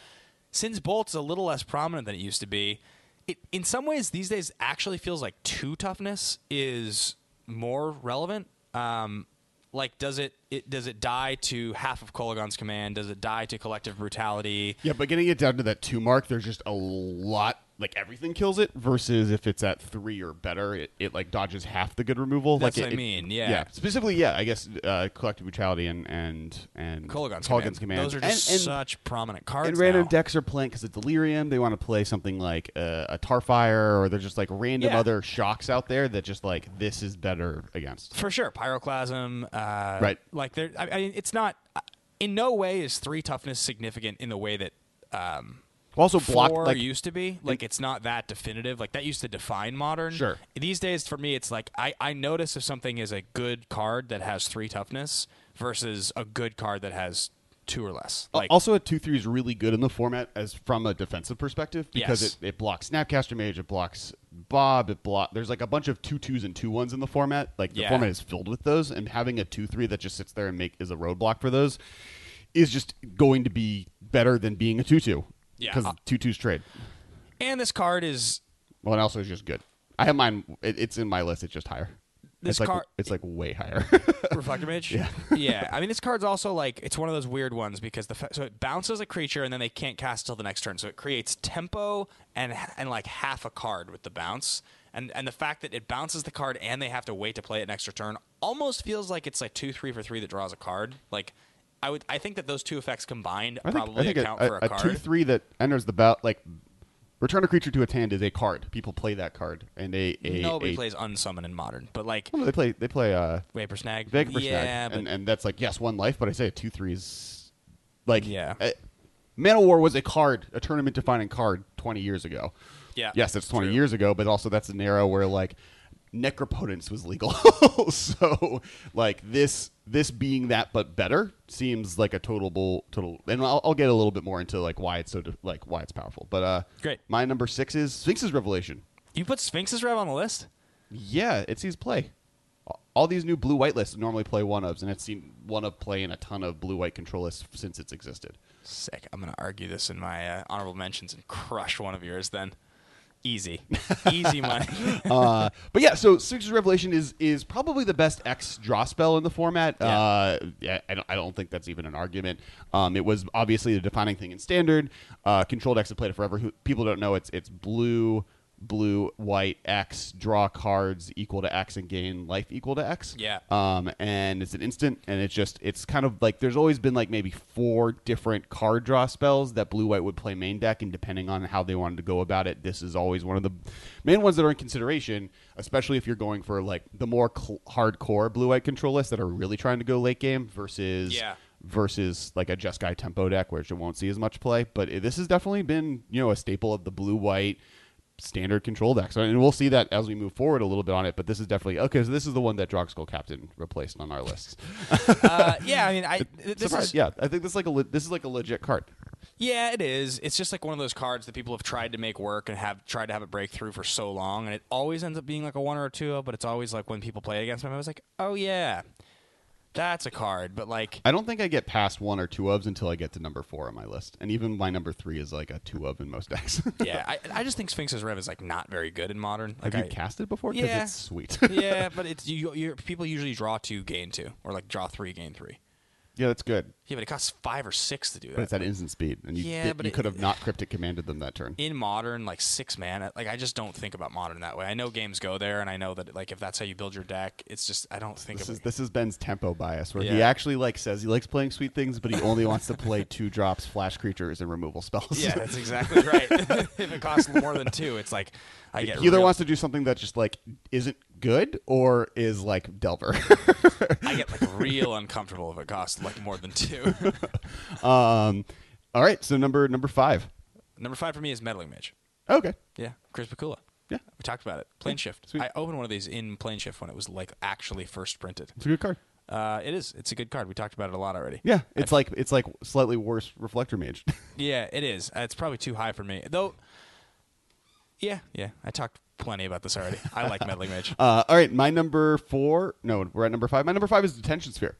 B: since Bolt's a little less prominent than it used to be, it in some ways these days actually feels like 2 toughness is more relevant. Um, like does it, it does it die to half of Kolaghan's command? Does it die to collective brutality?
A: Yeah, but getting it down to that two mark, there's just a lot. Like everything kills it. Versus if it's at three or better, it, it like dodges half the good removal.
B: That's
A: like
B: what
A: it,
B: I mean, yeah.
A: yeah. Specifically, yeah. I guess uh, collective brutality and and and
B: Kolaghan's,
A: Kolaghan's
B: command.
A: command.
B: Those are just
A: and, and,
B: such prominent cards.
A: and random
B: now.
A: decks are playing because of delirium. They want to play something like uh, a Tarfire, or they're just like random
B: Yeah.
A: other shocks out there that just like this is better against.
B: for sure. Pyroclasm, uh,
A: Right.
B: Like there, I, I mean, it's not. In no way is three toughness significant in the way that um,
A: Also block
B: four
A: like
B: used to be. Like it's not that definitive. Like that used to define modern.
A: Sure.
B: These days, for me, it's like I I notice if something is a good card that has three toughness versus a good card that has two or less. Like
A: also, a two three is really good in the format as from a defensive perspective because
B: Yes.
A: it, it blocks Snapcaster Mage, it blocks Bob, it block. There's like a bunch of two twos and two ones in the format. Like the
B: Yeah.
A: format is filled with those, and having a two three that just sits there and make is a roadblock for those is just going to be better than being a two two.
B: Yeah.
A: because
B: Uh,
A: two twos trade.
B: and this card is
A: Well, and also it's just good. I have mine. It, it's in my list. It's just higher.
B: This
A: it's like
B: card-
A: it's like way higher. <laughs>
B: Reflector Mage. Yeah, yeah. I mean, this card's also like it's one of those weird ones because the fa- so it bounces a creature and then they can't cast till the next turn, so it creates tempo and and like half a card with the bounce. And and the fact that it bounces the card and they have to wait to play it an extra turn almost feels like it's like two three for three that draws a card. Like I would I think that those two effects combined
A: I think,
B: probably
A: I think
B: account
A: a,
B: for a,
A: a,
B: card.
A: two three that enters the bout like return a creature to its hand is a card. People play that card, and a, a
B: Nobody
A: a,
B: plays unsummon in modern, but like
A: Well, they play they play uh
B: Vapor Snag.
A: Vapor
B: yeah,
A: and, and that's like yes one life, but I say a two three is like
B: Yeah.
A: uh, Man-o'-War was a card, a tournament defining card twenty years ago.
B: Yeah,
A: yes, that's twenty
B: true.
A: years ago, but also that's an era where like necropotence was legal. <laughs> so like this this being that but better seems like a total bull total and I'll, I'll get a little bit more into like why it's so like why it's powerful. But uh
B: Great.
A: My number 6 is Sphinx's Revelation.
B: you put Sphinx's Rev on the list.
A: Yeah, it sees play. All these new blue white lists normally play one ofs, and it's seen one of play in a ton of blue white control lists since it's existed.
B: Sick. I'm gonna argue this in my uh, honorable mentions and crush one of yours. Then, easy, <laughs> easy money.
A: uh, but yeah, so Sphinx's Revelation is is probably the best X draw spell in the format.
B: Yeah.
A: Uh, yeah, I don't, I don't think that's even an argument. Um, it was obviously the defining thing in Standard. Uh, controlled X have played it forever. Who, people don't know it's it's blue, blue, white, X. Draw cards equal to X and gain life equal to X.
B: Yeah.
A: Um, and it's an instant, and it's just it's kind of like there's always been like maybe four different card draw spells that blue white would play main deck, and depending on how they wanted to go about it, this is always one of the main ones that are in consideration, especially if you're going for like the more cl- hardcore blue white control lists that are really trying to go late game versus
B: Yeah.
A: versus like a Jeskai tempo deck, which it won't see as much play. But it, this has definitely been you know a staple of the blue white standard control decks, and we'll see that as we move forward a little bit on it. But this is definitely okay. So this is the one that Drogskull Captain replaced on our lists. <laughs>
B: uh, yeah, I mean, I this
A: Surprise-
B: is
A: yeah, I think this is like a le- this is like a legit card.
B: yeah, it is. It's just like one of those cards that people have tried to make work and have tried to have it break through for so long, and it always ends up being like a one or a two. But it's always like when people play against them, I was like, oh yeah, that's a card. But like,
A: I don't think I get past one or two ofs until I get to number four on my list, and even my number three is like a two of in most <laughs> decks.
B: yeah, I, I just think Sphinx's Rev is like not very good in modern. Like
A: Have you
B: I,
A: cast it before?
B: Yeah.
A: it's sweet.
B: yeah, <laughs> but it's you. You're, people usually draw two, gain two, or like draw three, gain three.
A: Yeah, that's good.
B: Yeah, but it costs five or six to do that.
A: But it's at instant speed, and you,
B: Yeah,
A: did-
B: but
A: you
B: it-
A: could have not cryptic commanded them that turn.
B: in modern, like six mana, like I just don't think about modern that way. I know games go there, and I know that like if that's how you build your deck, it's just I don't think
A: This
B: of
A: is
B: it.
A: this is Ben's tempo bias, where he
B: Yeah.
A: actually like says he likes playing sweet things, but he only wants to play two drops, flash creatures, and removal spells.
B: Yeah, that's <laughs> exactly right. <laughs> if it costs more than two, it's like I get
A: he either
B: real-
A: wants to do something that just like isn't good or is like Delver. <laughs>
B: I get like real uncomfortable if it costs like more than two. <laughs>
A: um, all right, so number number five.
B: Number five for me is meddling mage.
A: Okay,
B: Yeah, Chris Pikula.
A: Yeah.
B: we talked about it. Planeshift.
A: sweet.
B: I opened one of these in Planeshift when it was like actually first printed.
A: it's a good card.
B: Uh, it is. It's a good card. We talked about it a lot already.
A: Yeah, it's like it's like slightly worse reflector mage. <laughs>
B: Yeah, it is. Uh, It's probably too high for me, though. Yeah, yeah. I talked plenty about this already. I like meddling mage. <laughs>
A: uh, all right, my number four. No, we're at number five. My number five is detention sphere.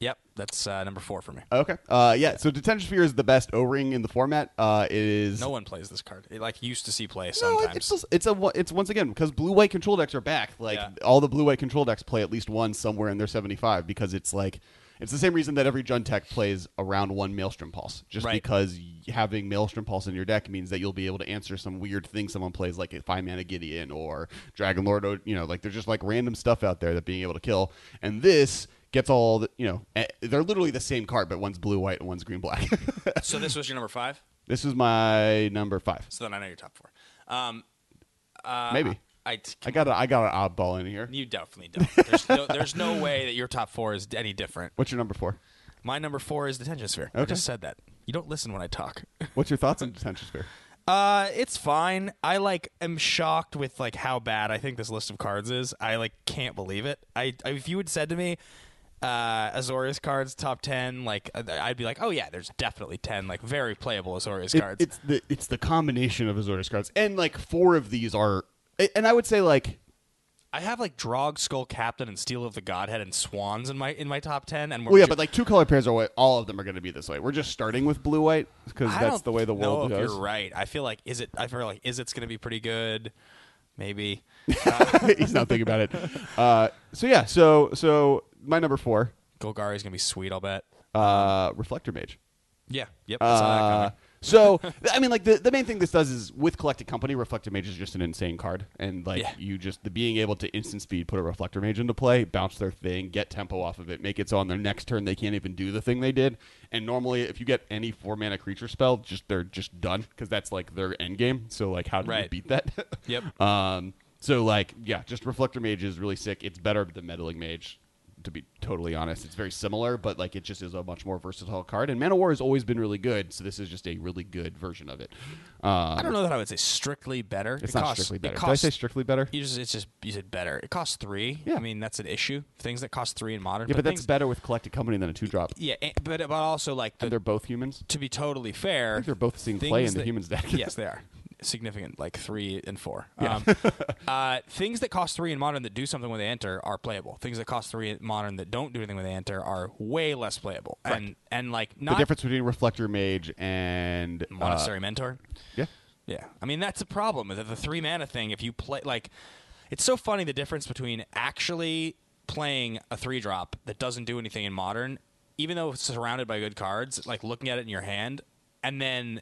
B: Yep, that's uh, number four for me.
A: Okay. Uh, yeah. So detention sphere is the best O ring in the format. Uh, it is
B: No one plays this card. It like used to see play
A: No,
B: sometimes.
A: it's just, it's a it's once again because blue white control decks are back. Like
B: Yeah.
A: all the blue white control decks play at least one somewhere in their seventy five because it's like it's the same reason that every Jund tech plays around one Maelstrom Pulse, just
B: Right.
A: because having Maelstrom Pulse in your deck means that you'll be able to answer some weird thing someone plays, like a five mana Gideon or Dragonlord. Or, you know, like there's just like random stuff out there that being able to kill, and this gets all the you know eh, they're literally the same card, but one's blue white and one's green black. <laughs>
B: so this was your number five.
A: this was my number five.
B: So then I know your top four. Um, uh,
A: Maybe.
B: I,
A: I got a, I got an oddball in here.
B: You definitely don't. There's no, there's no <laughs> way that your top four is any different.
A: What's your number four?
B: My number four is detention sphere. I
A: Okay.
B: just said that. You don't listen when I talk. <laughs>
A: What's your thoughts on detention sphere?
B: Uh, it's fine. I like am shocked with like how bad I think this list of cards is. I like can't believe it. I, I if you had said to me, uh, Azorius cards top ten, like uh, I'd be like, oh yeah, there's definitely ten like very playable Azorius
A: It-
B: cards.
A: it's the it's the combination of Azorius cards, and like four of these are, and I would say like
B: I have like Drogskull Captain, and Steel of the Godhead and Swans in my in my top ten. And we're
A: well, yeah, but like two color pairs are what all of them are going to be this way. We're just starting with blue white because that's the way the world goes.
B: You're right. I feel like is it? I feel like is it's going to be pretty good. Maybe. <laughs>
A: He's not thinking about it. <laughs> Uh, so yeah, so so my number four,
B: Golgari is going to be sweet. I'll bet.
A: uh, reflector mage.
B: Yeah. Yep. I saw that coming.
A: so I mean, like the, the main thing this does is with collected company, reflector mage is just an insane card, and like
B: Yeah.
A: you just the being able to instant speed put a reflector mage into play, bounce their thing, get tempo off of it, make it so on their next turn they can't even do the thing they did. And normally, if you get any four mana creature spell, just they're just done because that's like their end game. So like, how do you beat that?
B: Yep. <laughs>
A: Um. So like, yeah, just reflector mage is really sick. It's better than meddling mage. To be totally honest, it's very similar, but like it just is a much more versatile card. And Man-o'-War has always been really good, so this is just a really good version of it. Um,
B: I don't know that I would say strictly better.
A: It's
B: it
A: not
B: costs,
A: strictly better. Did I
B: costs-
A: say strictly better?
B: You just it's just you said better. It costs three.
A: Yeah.
B: I mean that's an issue. Things that cost three in modern.
A: Yeah, but that's
B: things,
A: better with collected company than a two drop.
B: Yeah, and- but but also like
A: And
B: the,
A: they're both humans.
B: to be totally fair,
A: I think they're both seeing play in the
B: that-
A: humans deck.
B: yes, they are significant, like three and four.
A: Yeah.
B: Um, <laughs> uh, things that cost three in modern that do something when they enter are playable. Things that cost three in modern that don't do anything when they enter are way less playable. And and like
A: the difference between reflector mage and uh,
B: monastery mentor.
A: yeah,
B: Yeah, I mean that's a problem with it. the three mana thing. If you play like, it's so funny the difference between actually playing a three drop that doesn't do anything in modern, even though it's surrounded by good cards, like looking at it in your hand, and then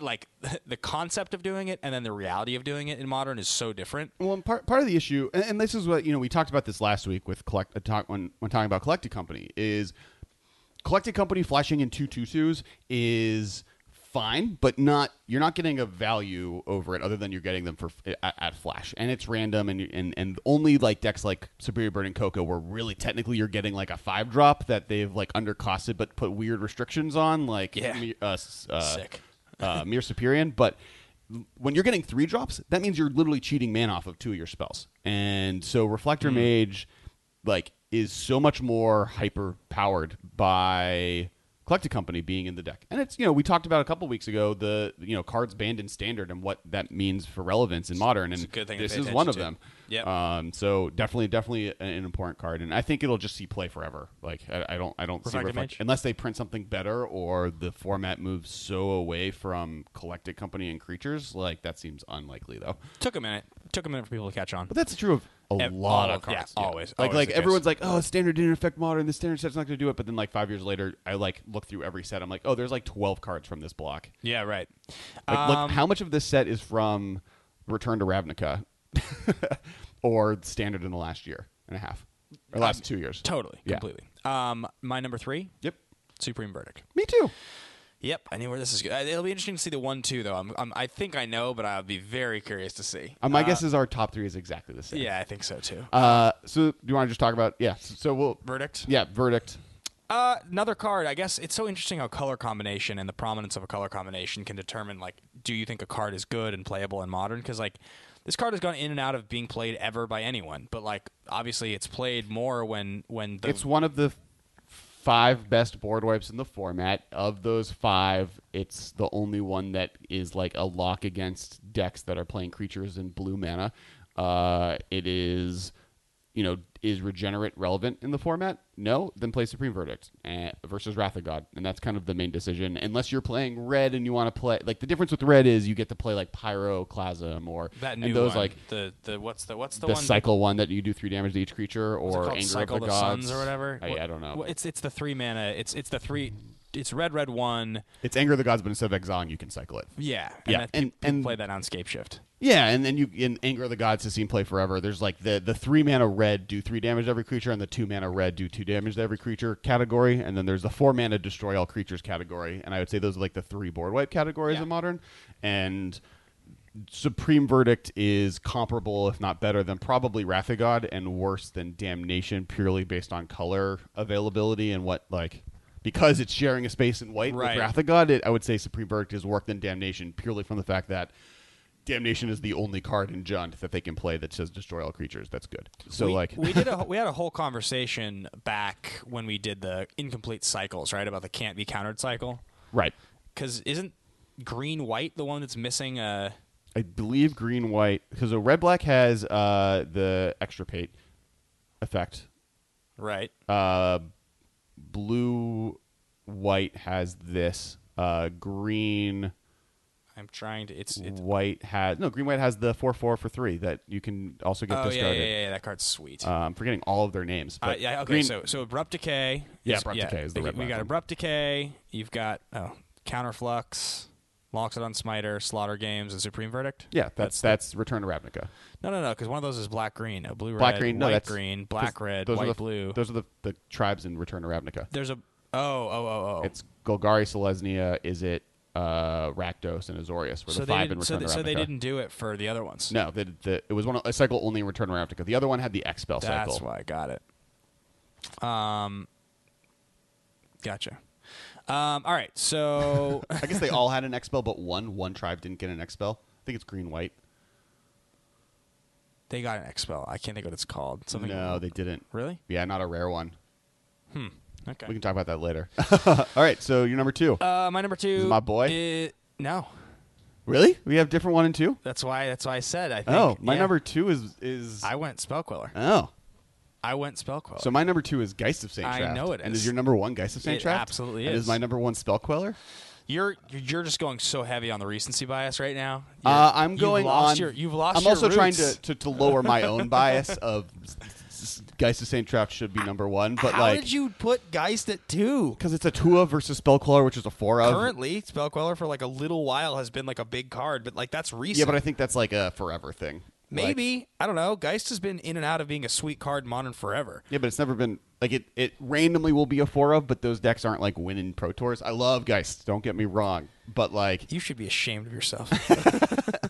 B: like <laughs> the concept of doing it and then the reality of doing it in modern is so different.
A: Well, and part part of the issue, and, and this is what you know, we talked about this last week with collect uh, talk when when talking about collected company is collected company flashing in two two twos is fine, but not you're not getting a value over it other than you're getting them for at, at flash, and it's random, and and and only like decks like Superior Burning Cocoa where really technically you're getting like a five drop that they've like undercosted but put weird restrictions on, like
B: Yeah.
A: uh, uh,
B: Sick.
A: Uh, Mir Superior, but when you're getting three drops, that means you're literally cheating mana off of two of your spells. And so Reflector Mage, like, is so much more hyper powered by Collected Company being in the deck. And it's you know we talked about a couple weeks ago the you know cards banned in standard and what that means for relevance in modern. And
B: a good thing to
A: this
B: pay
A: is one of
B: attention
A: them.
B: Yeah.
A: Um. So definitely, definitely an, an important card, and I think it'll just see play forever. Like I, I don't, I don't see
B: Reflector
A: reflect- unless they print something better or the format moves so away from collected company and creatures. Like that seems unlikely though.
B: Took a minute. Took a minute for people to catch on.
A: But that's true of a lot
B: all
A: of
B: of- yeah,
A: cards.
B: always,
A: Like
B: always
A: like
B: case.
A: everyone's like, oh, standard didn't affect modern. The standard set's not going to do it. But then like five years later, I like look through every set. I'm like, oh, there's like 12 cards from this block.
B: Yeah, right.
A: Like,
B: Um,
A: look, how much of this set is from Return to Ravnica <laughs> or standard in the last year and a half or last two years?
B: Totally,
A: Yeah.
B: completely. Um, my number three,
A: Yep.
B: Supreme Verdict.
A: Me too.
B: Yep, I knew where this is. going. It'll be interesting to see the one two though. I'm, I'm, I think I know, but I'll be very curious to see.
A: Uh, my
B: Uh,
A: guess is our top three is exactly the same.
B: Yeah, I think so too.
A: Uh, so do you want to just talk about? Yeah. So, so we'll.
B: Verdict.
A: Yeah. Verdict.
B: Uh, another card. I guess it's so interesting how color combination and the prominence of a color combination can determine like, do you think a card is good and playable in modern? Because like, this card has gone in and out of being played ever by anyone, but like, obviously, it's played more when when the
A: It's one of the five best board wipes in the format. Of those five, it's the only one that is like a lock against decks that are playing creatures in blue mana. Uh, it is, you know, is regenerate relevant in the format? No, then play Supreme Verdict uh, versus Wrath of God, and that's kind of the main decision. Unless you're playing red and you want to play, like the difference with red is you get to play like Pyroclasm or
B: that new
A: and those
B: one,
A: like
B: the the what's the what's the,
A: the,
B: one
A: cycle one that you do three damage to each creature,
B: what's it
A: or
B: called?
A: Anger
B: cycle
A: of the
B: the
A: Gods
B: suns or whatever?
A: I,
B: What-
A: I don't know.
B: well, it's it's the three mana. It's it's the three. It's red red one.
A: It's Anger of the Gods, but instead of exiling, you can cycle it.
B: Yeah,
A: Yeah,
B: that,
A: and- and-
B: play that on Scapeshift.
A: Yeah, and then you in Anger of the Gods to see play forever. There's like the the three mana red do three damage to every creature, and the two mana red do two damage to every creature category, and then there's the four mana destroy all creatures category, and I would say those are like the three board wipe categories
B: Yeah.
A: in modern, and. Supreme Verdict is comparable, if not better, than probably Wrath of God, and worse than Damnation, purely based on color availability and what like because it's sharing a space in white
B: Right.
A: with Wrath of God. It, I would say Supreme Verdict is worse than Damnation, purely from the fact that Damnation is the only card in Jund that they can play that says destroy all creatures. That's good. So
B: we,
A: like
B: we did a <laughs> we had a whole conversation back when we did the incomplete cycles, right? About the can't be countered cycle.
A: right.
B: Because isn't green white the one that's missing? Uh,
A: I believe green white because the red black has uh, the extirpate effect.
B: right.
A: Uh, blue white has this. Uh, green
B: I'm trying to. It's. it's
A: white has no green white has the four four for three that you can also get
B: oh yeah, yeah,
A: discarded.
B: yeah, yeah, That card's sweet.
A: Uh, I'm forgetting all of their names.
B: Uh, yeah. Okay.
A: green,
B: so so abrupt decay.
A: Yeah,
B: is-
A: Abrupt Decay is the
B: we-
A: red
B: We got abrupt decay. You've got oh counterflux, Loxodon Smiter, Slaughter Games, and Supreme Verdict.
A: yeah, that's that's Return to Ravnica.
B: No, no, no. Because one of those is black green, a blue
A: Black
B: red,
A: green, no,
B: white
A: that's
B: green, black red,
A: those
B: white
A: are the,
B: blue.
A: Those are the, the tribes in Return to Ravnica.
B: There's a oh oh oh oh.
A: It's Golgari, Selesnya, is it uh, Rakdos, and Azorius were
B: so
A: the five in
B: didn't, so,
A: Return
B: they,
A: to
B: so they didn't do it for the other ones.
A: No, the, the, it was one a cycle only in Return to Ravnica. The other one had the X spell
B: That's
A: cycle.
B: why I got it. Um, gotcha. Um, all right, so <laughs> <laughs>
A: I guess they all had an X spell, but one one tribe didn't get an X spell. I think it's green white.
B: they got an X spell. I can't think what it's called. Something.
A: No, they didn't.
B: really.
A: Yeah, not a rare one.
B: Okay.
A: We can talk about that later. <laughs> all right, so you're number two.
B: uh, my number two.
A: Is my boy?
B: i- no,
A: really? We have different one and two.
B: that's why. That's why I said. I think.
A: Oh, my
B: yeah.
A: number two is is
B: I went Spellqueller.
A: oh.
B: I went Spellqueller.
A: So my number two is Geist of Saint
B: I know it
A: And
B: is.
A: is your number one Geist of Saint
B: It absolutely
A: and
B: is.
A: is my number one Spell Queller?
B: you're you're just going so heavy on the recency bias right now.
A: Uh, I'm
B: you've
A: going
B: lost
A: on.
B: Your, you've lost.
A: I'm
B: your
A: also trying to, to, to lower my own bias of <laughs> Geist of Saint Traft should be number one, but
B: How
A: like
B: did you put Geist at two?
A: because it's a Tua versus Spell Queller, which is a four of.
B: Currently, Spellqueller for like a little while has been like a big card, but like that's recent.
A: yeah, but I think that's like a forever thing. Like-
B: maybe I don't know. Geist has been in and out of being a sweet card in modern forever.
A: yeah, but it's never been like it. It randomly will be a four of, but those decks aren't like winning Pro Tours. I love Geist. Don't get me wrong, but like
B: You should be ashamed of yourself. <laughs> <laughs>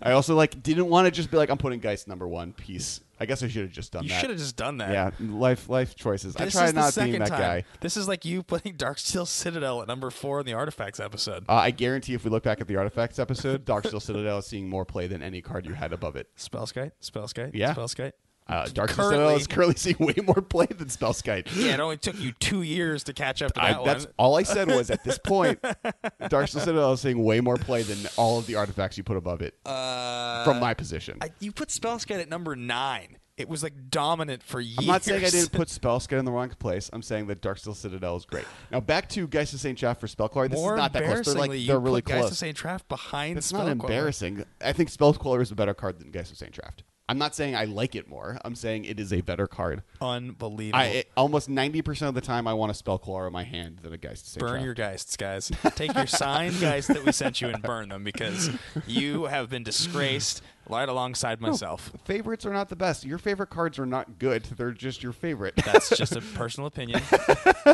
A: I also like didn't want to just be like I'm putting Geist number one piece. I guess I should have just done that.
B: you
A: that.
B: should have just done that.
A: Yeah, life life choices.
B: This
A: I try
B: is the
A: not
B: second
A: being that
B: time.
A: guy.
B: This is like you putting Darksteel Citadel at number four in the Artifacts episode.
A: Uh, I guarantee if we look back at the artifacts episode, Darksteel Citadel is seeing more play than any card you had above it.
B: Spellskite, Spellskite,
A: Yeah.
B: Spellskite.
A: Uh,
B: Currently-
A: Citadel is currently seeing way more play than Spellskite.
B: Yeah, it only took you two years to catch up to
A: I,
B: that
A: that's
B: one.
A: all I said was at this point, <laughs> Darksteel Citadel is seeing way more play than all of the artifacts you put above it
B: Uh,
A: from my position.
B: I, you put Spellskite at number nine. It was like dominant for years.
A: I'm not saying I didn't put <laughs> Spellskite in the wrong place. I'm saying that Darksteel Citadel is great. Now back to Geist of St. Traft for Spellqueller. This
B: More
A: is not that close. They're like they're really
B: put Geist of Saint Traft behind
A: It's not embarrassing. I think Spellqueller is a better card than Geist of Saint Traft. I'm not saying I like it more. I'm saying it is a better card.
B: Unbelievable.
A: I it, almost 90% of the time I want a Spellqueller in my hand than a Geist. of Saint
B: burn your geists, guys. Take your signed geists that we sent you and burn them because you have been disgraced right alongside myself.
A: favorites are not the best. Your favorite cards are not good. They're just your favorite.
B: That's just a personal opinion.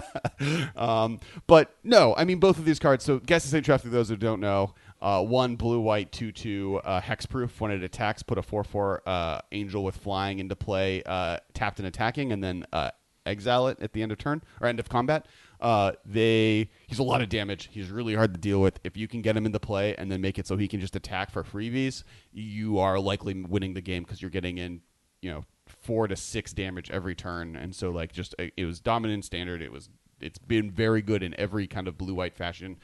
B: <laughs>
A: um, but no, I mean both of these cards. So Geist of Saint Traft, for those who don't know, uh, one blue white two two uh, hexproof. When it attacks, put a four four uh, angel with flying into play, uh, tapped and attacking, and then uh, exile it at the end of turn or end of combat. Uh, they he's a lot of damage. He's really hard to deal with. If you can get him into play and then make it so he can just attack for freebies, you are likely winning the game because you're getting in, you know, four to six damage every turn. And so like just it was dominant standard. It was it's been very good in every kind of blue white fashion.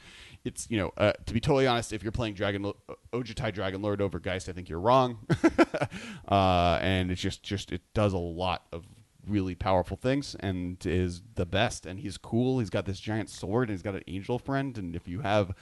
A: It's you know uh, to be totally honest, if you're playing Dragon Lo- Ojutai Dragonlord over Geist, I think you're wrong. <laughs> uh, and it's just just it does a lot of really powerful things and is the best. And he's cool. He's got this giant sword and he's got an angel friend. And if you have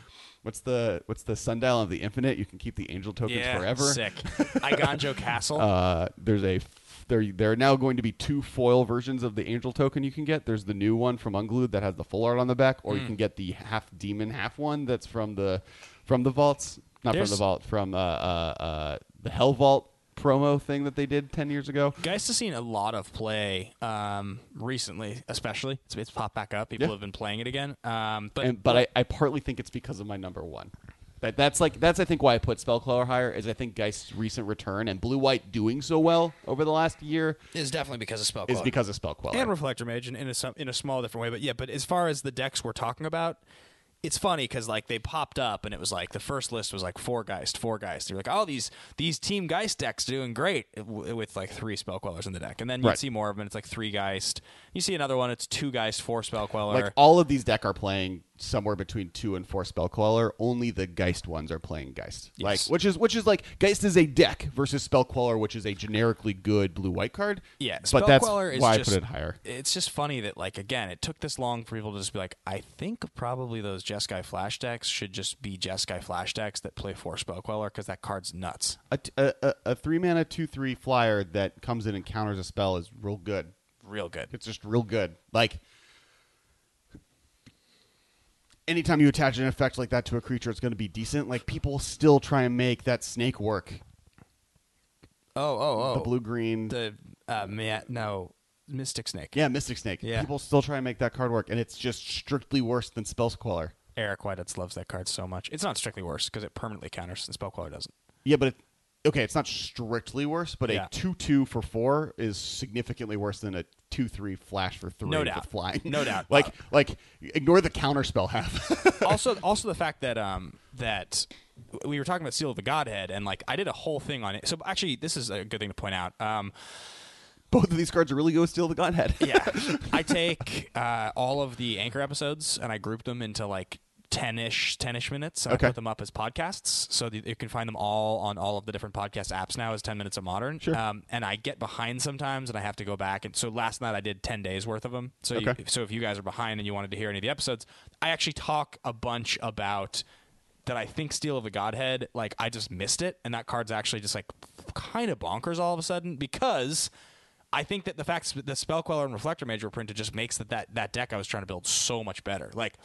A: what's the what's the sundial of the infinite, you can keep the angel tokens
B: yeah,
A: forever.
B: sick. <laughs> Eiganjo Castle.
A: Uh, there's a there there are now going to be two foil versions of the angel token you can get. There's the new one from Unglued that has the full art on the back, or you can get the half demon half one that's from the from the vaults, not
B: There's-
A: from the vault, from uh, uh, uh, the Helvault promo thing that they did ten years ago.
B: Geist has seen a lot of play um, recently, especially. It's, it's popped back up. People
A: Yeah.
B: have been playing it again. Um, but
A: and, but I, I partly think it's because of my number one. That, that's like that's I think why I put Spellqueller higher is I think Geist's recent return and Blue White doing so well over the last year
B: is definitely because of spell
A: is because of Spellqueller.
B: and Reflector Mage in, in a in a small different way. But yeah, but as far as the decks we're talking about, it's funny because like they popped up and it was like the first list was like four Geist, four Geist. You're like, oh these these Team Geist decks doing great with like three Spellquellers in the deck, and then you
A: Right.
B: see more of them. It's like three Geist. You see another one, it's two Geist, four Spellqueller.
A: like all of these deck are playing somewhere between two and four Spellqueller. Only the Geist ones are playing Geist. Like which is which is like Geist is a deck versus Spellqueller, which is a generically good blue white card.
B: Yeah,
A: but that's
B: Spellqueller is
A: why
B: just,
A: I put it higher.
B: It's just funny that like again, it took this long for people to just be like, I think probably those Jeskai Flash decks should just be Jeskai Flash decks that play four Spellqueller because that card's nuts.
A: A, t- a, a, a three mana two three flyer that comes in and counters a spell is real good.
B: Real good.
A: It's just real good. Like anytime you attach an effect like that to a creature, it's going to be decent. Like people still try and make that snake work.
B: Oh, oh, oh.
A: The blue green.
B: The uh, ma- no Mystic Snake.
A: yeah, Mystic Snake.
B: Yeah.
A: People still try and make that card work, and it's just strictly worse than Spell Queller.
B: Eric Whiteheads loves that card so much. It's not strictly worse because it permanently counters and Spell Spellqueller doesn't.
A: Yeah, but it, okay, it's not strictly worse, but
B: Yeah.
A: a two-two for four is significantly worse than a two-three flash for three
B: No
A: with
B: doubt.
A: flying.
B: No <laughs> doubt.
A: like,
B: Uh,
A: like ignore the counter spell half. <laughs>
B: also, also the fact that um that we were talking about Steel of the Godhead and like I did a whole thing on it. So actually, this is a good thing to point out. Um,
A: Both of these cards are really good with Steel of the Godhead.
B: yeah, <laughs> I take uh, all of the anchor episodes and I group them into like. 10ish 10ish minutes
A: Okay.
B: I put them up as podcasts so you can find them all on all of the different podcast apps now as 10 minutes of modern
A: Sure.
B: um, and I get behind sometimes and I have to go back and so last night I did 10 days worth of them so you, so if you guys are behind and you wanted to hear any of the episodes I actually talk a bunch about that I think Steel of the Godhead, like I just missed it, and that card's actually just like kind of bonkers all of a sudden because I think that the fact that the Spellqueller and Reflector Mage were printed just makes that, that that deck I was trying to build so much better. Like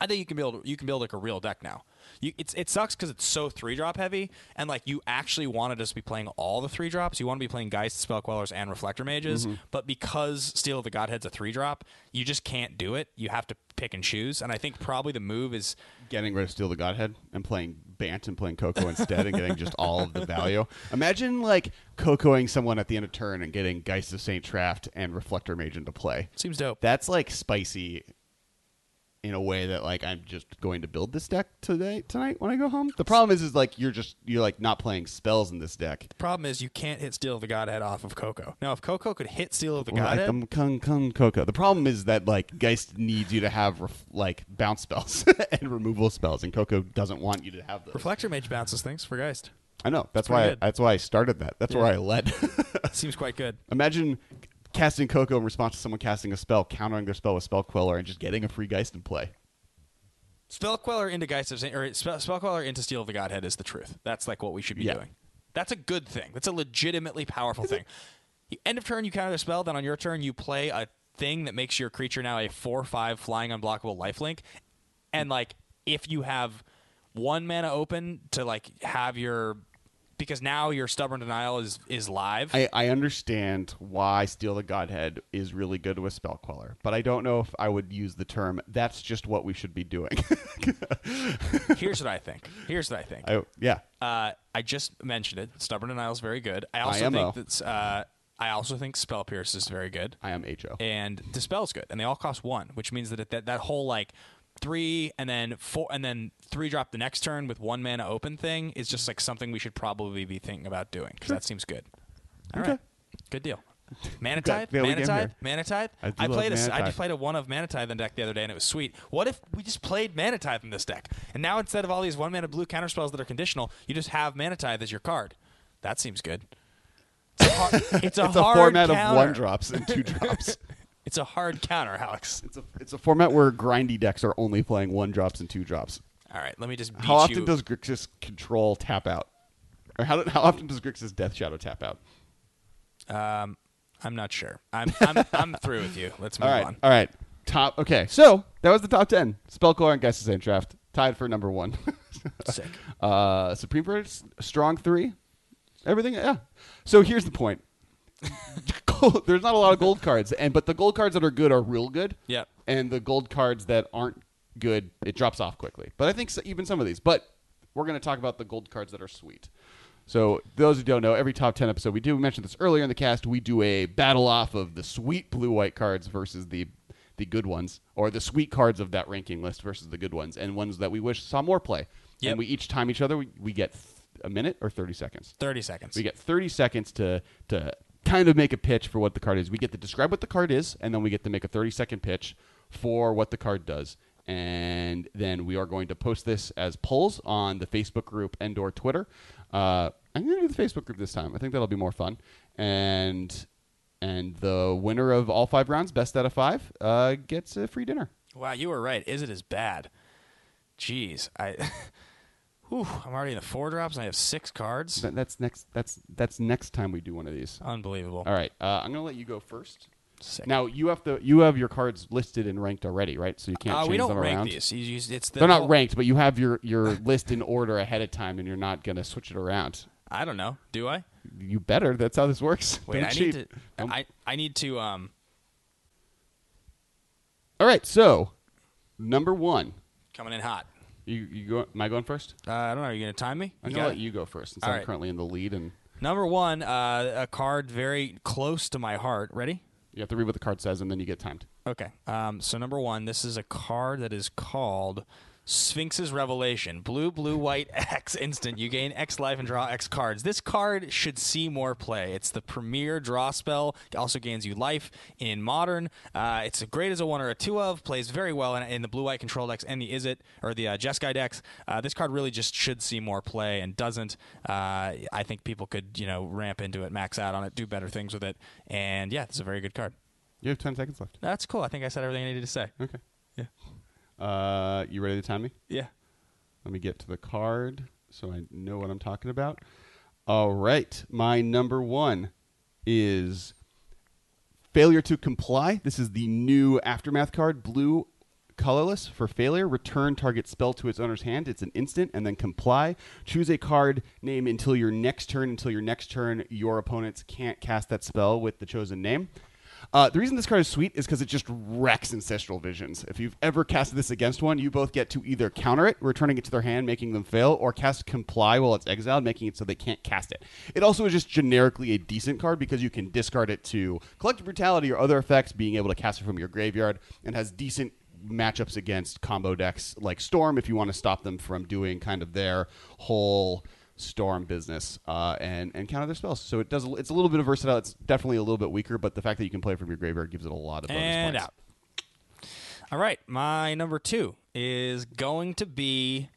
B: I think you can build you can build like a real deck now. You, it's it sucks because it's so three drop heavy, and like you actually want to just be playing all the three drops. You want to be playing Geist, Spellquellers, and Reflector Mages, mm-hmm. but because Steel of the Godhead's a three drop, you just can't do it. You have to pick and choose, and I think probably the move is
A: Getting rid of Steel the Godhead and playing Bant and playing Coco instead and getting just all of the value. Imagine like Cocoing someone at the end of turn and getting Geist of Saint Traft and Reflector Mage into play.
B: seems dope.
A: That's like spicy in a way that like I'm just going to build this deck today tonight when I go home. The problem is is like you're just you're like not playing spells in this deck.
B: The problem is you can't hit Steel of the Godhead off of Coco. Now, if Coco could hit Steel of the
A: Well,
B: Godhead,
A: um, kung, kung, Coco. The problem is that like Geist needs you to have ref- like bounce spells <laughs> and removal spells, and Coco doesn't want you to have those.
B: Reflector Mage bounces things for Geist.
A: I know that's why
B: good.
A: that's why I started that. That's where I led. <laughs>
B: Seems quite good.
A: Imagine casting Coco in response to someone casting a spell, countering their spell with Spell Queller, and just getting a free Geist in play.
B: Spell Queller into Geist of or Spell, Spellqueller into Steel of the Godhead is the truth. That's like what we should be
A: Yeah.
B: doing. That's a good thing. That's a legitimately powerful thing. End of turn, you counter the spell. Then on your turn, you play a thing that makes your creature now a four-five flying unblockable lifelink. And like, if you have one mana open to like have your because now your stubborn denial is is live.
A: I, I understand why Steel the Godhead is really good with Spell Queller, but I don't know if I would use the term that's just what we should be doing. <laughs>
B: Here's what I think. Here's what I think.
A: I, yeah.
B: Uh, I just mentioned it. Stubborn denial is very good. I also
A: IMO.
B: think that's. Uh, I also think spell pierce is very good,
A: I am HO.
B: and dispel's good, and they all cost one, which means that it, that that whole like three and then four and then three drop the next turn with one mana open thing is just like something we should probably be thinking about doing because that seems good. All right,
A: Okay.
B: good deal. Mana Tithe,
A: fairly
B: Mana
A: game
B: Mana Tithe.
A: I
B: I played a, I just played a one of Mana Tithe in deck the other day, and it was sweet. What if we just played Mana Tithe in this deck, and now instead of all these one mana blue counter spells that are conditional, you just have Mana Tithe as your card? That seems good. It's a, hard, <laughs> it's a,
A: it's a format
B: counter.
A: of one drops and two <laughs> drops.
B: It's a hard counter, Alex.
A: It's a it's a format where grindy decks are only playing one drops and two drops.
B: All right, let me just beat
A: How often
B: you.
A: does Grixis control tap out? Or how, how often does Grixis Death Shadow tap out?
B: um, I'm not sure. I'm <laughs> I'm, I'm through with you. Let's move
A: All right,
B: on.
A: all right. Top. Okay, so that was the top ten. Spellqueller and and Traft tied for number one. <laughs>
B: Sick.
A: uh, Supreme Verdict, strong three. Everything, yeah. So here's the point. <laughs> There's not a lot of gold cards, and but the gold cards that are good are real good.
B: Yep.
A: And the gold cards that aren't good, it drops off quickly. But I think so, even some of these. But we're going to talk about the gold cards that are sweet. So those who don't know, every top ten episode we do. We mentioned this earlier in the cast. We do a battle off of the sweet blue white cards versus the the good ones, or the sweet cards of that ranking list versus the good ones, and ones that we wish saw more play.
B: Yep.
A: And we each time each other. We, we get th- a minute or thirty seconds.
B: Thirty seconds.
A: We get 30 seconds to to kind of make a pitch for what the card is. We get to describe what the card is, and then we get to make a 30 second pitch for what the card does. And then we are going to post this as polls on the Facebook group and or Twitter. Uh, I'm going to do the Facebook group this time. I think that'll be more fun. And and the winner of all five rounds, best out of five, uh, gets a free dinner.
B: Wow, you were right. Is it as bad? Jeez, I. <laughs> Whew, I'm already in the four drops, and I have six cards.
A: That, that's next. That's that's next time we do one of these.
B: Unbelievable.
A: All right, uh, I'm going to let you go first.
B: Sick.
A: Now you have to you have your cards listed and ranked already, right? So you can't
B: uh,
A: change
B: we don't
A: them
B: rank
A: around.
B: these. You it's the
A: They're not
B: whole-
A: ranked, but you have your your <laughs> list in order ahead of time, and you're not going to switch it around.
B: I don't know. Do I?
A: You better. That's how this works.
B: Wait, I need to. I I need to. Um.
A: All right. So number one,
B: Coming in hot.
A: You you go. Am I going first?
B: Uh, I don't know. Are you gonna time me?
A: I'm going to let you go first, since
B: All
A: I'm
B: right.
A: currently in the lead, and
B: Number one, uh, a card very close to my heart. Ready?
A: you have to read what the card says, and then you get timed.
B: Okay. Um, so number one, this is a card that is called Sphinx's Revelation. Blue, blue, white, <laughs> X instant. You gain X life and draw X cards. This card should see more play. It's the premier draw spell. It also gains you life in modern. Uh, it's a great as a one or a two of. Plays very well in, in the blue white control decks and the Is It or the uh, Jeskai decks. Uh, this card really just should see more play and doesn't. Uh, I think people could you know ramp into it, max out on it, do better things with it. And yeah, is a very good card.
A: You have ten seconds left.
B: That's cool. I think I said everything I needed to say.
A: Okay. Uh, you ready to time me?
B: Yeah.
A: Let me get to the card so I know what I'm talking about. All right. My number one is Failure to Comply. This is the new Aftermath card, blue colorless for failure. Return target spell to its owner's hand. It's an instant, and then comply. Choose a card name until your next turn. Until your next turn, your opponents can't cast that spell with the chosen name. Uh, the reason this card is sweet is because it just wrecks Ancestral Visions. If you've ever casted this against one, you both get to either counter it, returning it to their hand, making them fail, or cast Comply while it's exiled, making it so they can't cast it. It also is just generically a decent card because you can discard it to Collective Brutality or other effects, being able to cast it from your graveyard, and has decent matchups against combo decks like Storm if you want to stop them from doing kind of their whole storm business uh, and and counter their spells. So it does. It's a little bit of versatile. It's definitely a little bit weaker, but the fact that you can play from your graveyard gives it a lot of bonus
B: and
A: points.
B: out. All right, my number two is going to be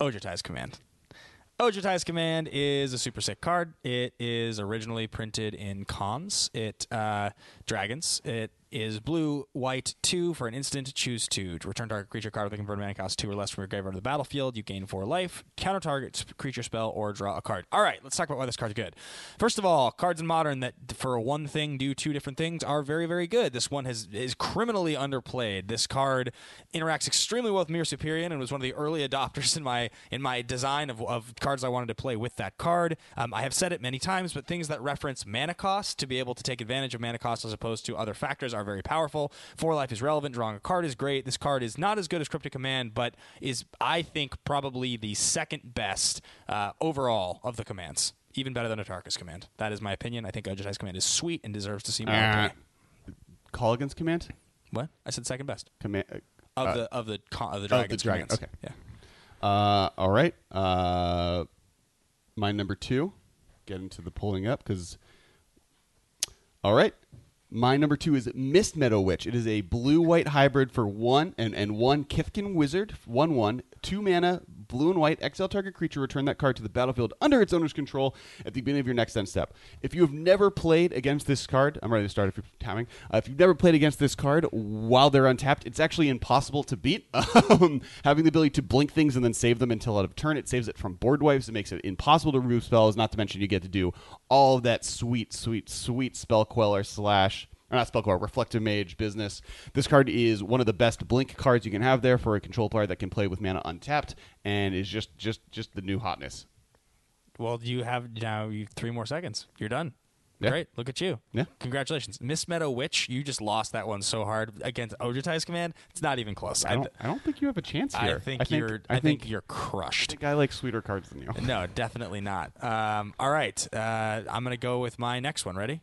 B: Ojutai's Command. Ojutai's Command is a super sick card. It is originally printed in cons. It uh, dragons. It is blue, white, two for an instant. Choose two. To return target creature card with a converted mana cost two or less from your graveyard to the battlefield. You gain four life. Counter target creature spell or draw a card. All right, let's talk about why this card's good. First of all, cards in modern that for one thing do two different things are very, very good. This one has is criminally underplayed. This card interacts extremely well with Mirror Superior and was one of the early <laughs> adopters in my in my design of, of cards I wanted to play with that card. Um, I have said it many times, but things that reference mana cost to be able to take advantage of mana cost as opposed to other factors are very powerful. Four life is relevant. Drawing a card is great. This card is not as good as Cryptic Command, but is I think probably the second best uh, overall of the commands. Even better than Atarka's command. That is my opinion. I think Ojutai's command is sweet and deserves to see more
A: Uh, against command.
B: What? I said second best
A: Command.
B: of
A: uh,
B: the of the con- of the
A: the
B: dragons.
A: dragon,
B: commands.
A: okay.
B: Yeah.
A: Uh, all right. Uh, my number two. Get into the pulling up because. All right. My number two is Mistmeadow Witch. It is a blue white hybrid for one and, and one Kithkin Wizard, one one, two mana, blue and white. XL target creature, return that card to the battlefield under its owner's control at the beginning of your next end step. If you have never played against this card, I'm ready to start if you're timing. Uh, if you've never played against this card while they're untapped, it's actually impossible to beat. <laughs> Um, having the ability to blink things and then save them until out of turn, it saves it from board wipes. It makes it impossible to remove spells. Not to mention, you get to do all of that sweet, sweet, sweet spell queller slash or not spell queller, reflector mage business. This card is one of the best blink cards you can have there for a control player that can play with mana untapped, and is just just just the new hotness.
B: Well, you have now you three more seconds. You're done.
A: Yeah.
B: Great. Look at you.
A: Yeah.
B: Congratulations. Mistmeadow Witch, you just lost that one so hard against Ojutai's command. It's not even close.
A: I don't, I don't think you have a chance here.
B: I
A: here.
B: think you're I, think, you're
A: I
B: crushed.
A: think I like sweeter cards than you.
B: No, definitely not. Um, all right. Uh, I'm going to go with my next one. Ready?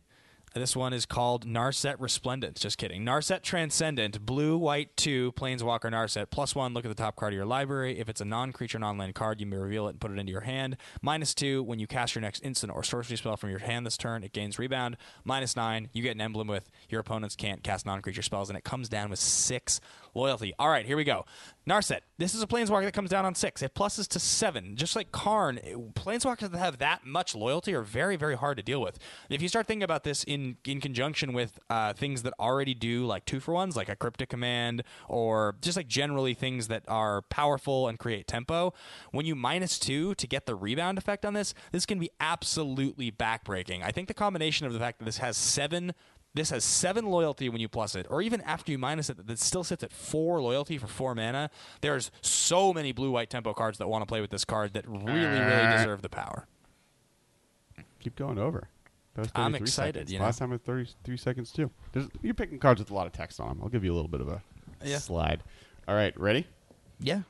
B: This one is called Narset Resplendent. Just kidding. Narset Transcendent, blue, white, two, Planeswalker Narset. Plus one, look at the top card of your library. If it's a non creature, non land card, you may reveal it and put it into your hand. Minus two, when you cast your next instant or sorcery spell from your hand this turn, it gains rebound. Minus nine, you get an emblem with your opponents can't cast non creature spells, and it comes down with six loyalty. All right, here we go. Narset. This is a planeswalker that comes down on six. It pluses to seven. Just like Karn, planeswalkers that have that much loyalty are very, very hard to deal with. If you start thinking about this in in conjunction with uh, things that already do like two for ones, like a cryptic command, or just like generally things that are powerful and create tempo, when you minus two to get the rebound effect on this, this can be absolutely backbreaking. I think the combination of the fact that this has seven this has seven loyalty when you plus it, or even after you minus it, that still sits at four loyalty for four mana. There's so many blue white tempo cards that want to play with this card that really, really deserve the power.
A: Keep going over.
B: I'm
A: 33
B: excited,
A: seconds.
B: you know.
A: Last time was 33 seconds too. There's, you're picking cards with a lot of text on them. I'll give you a little bit of a
B: Yeah.
A: slide. All right, ready?
B: Yeah.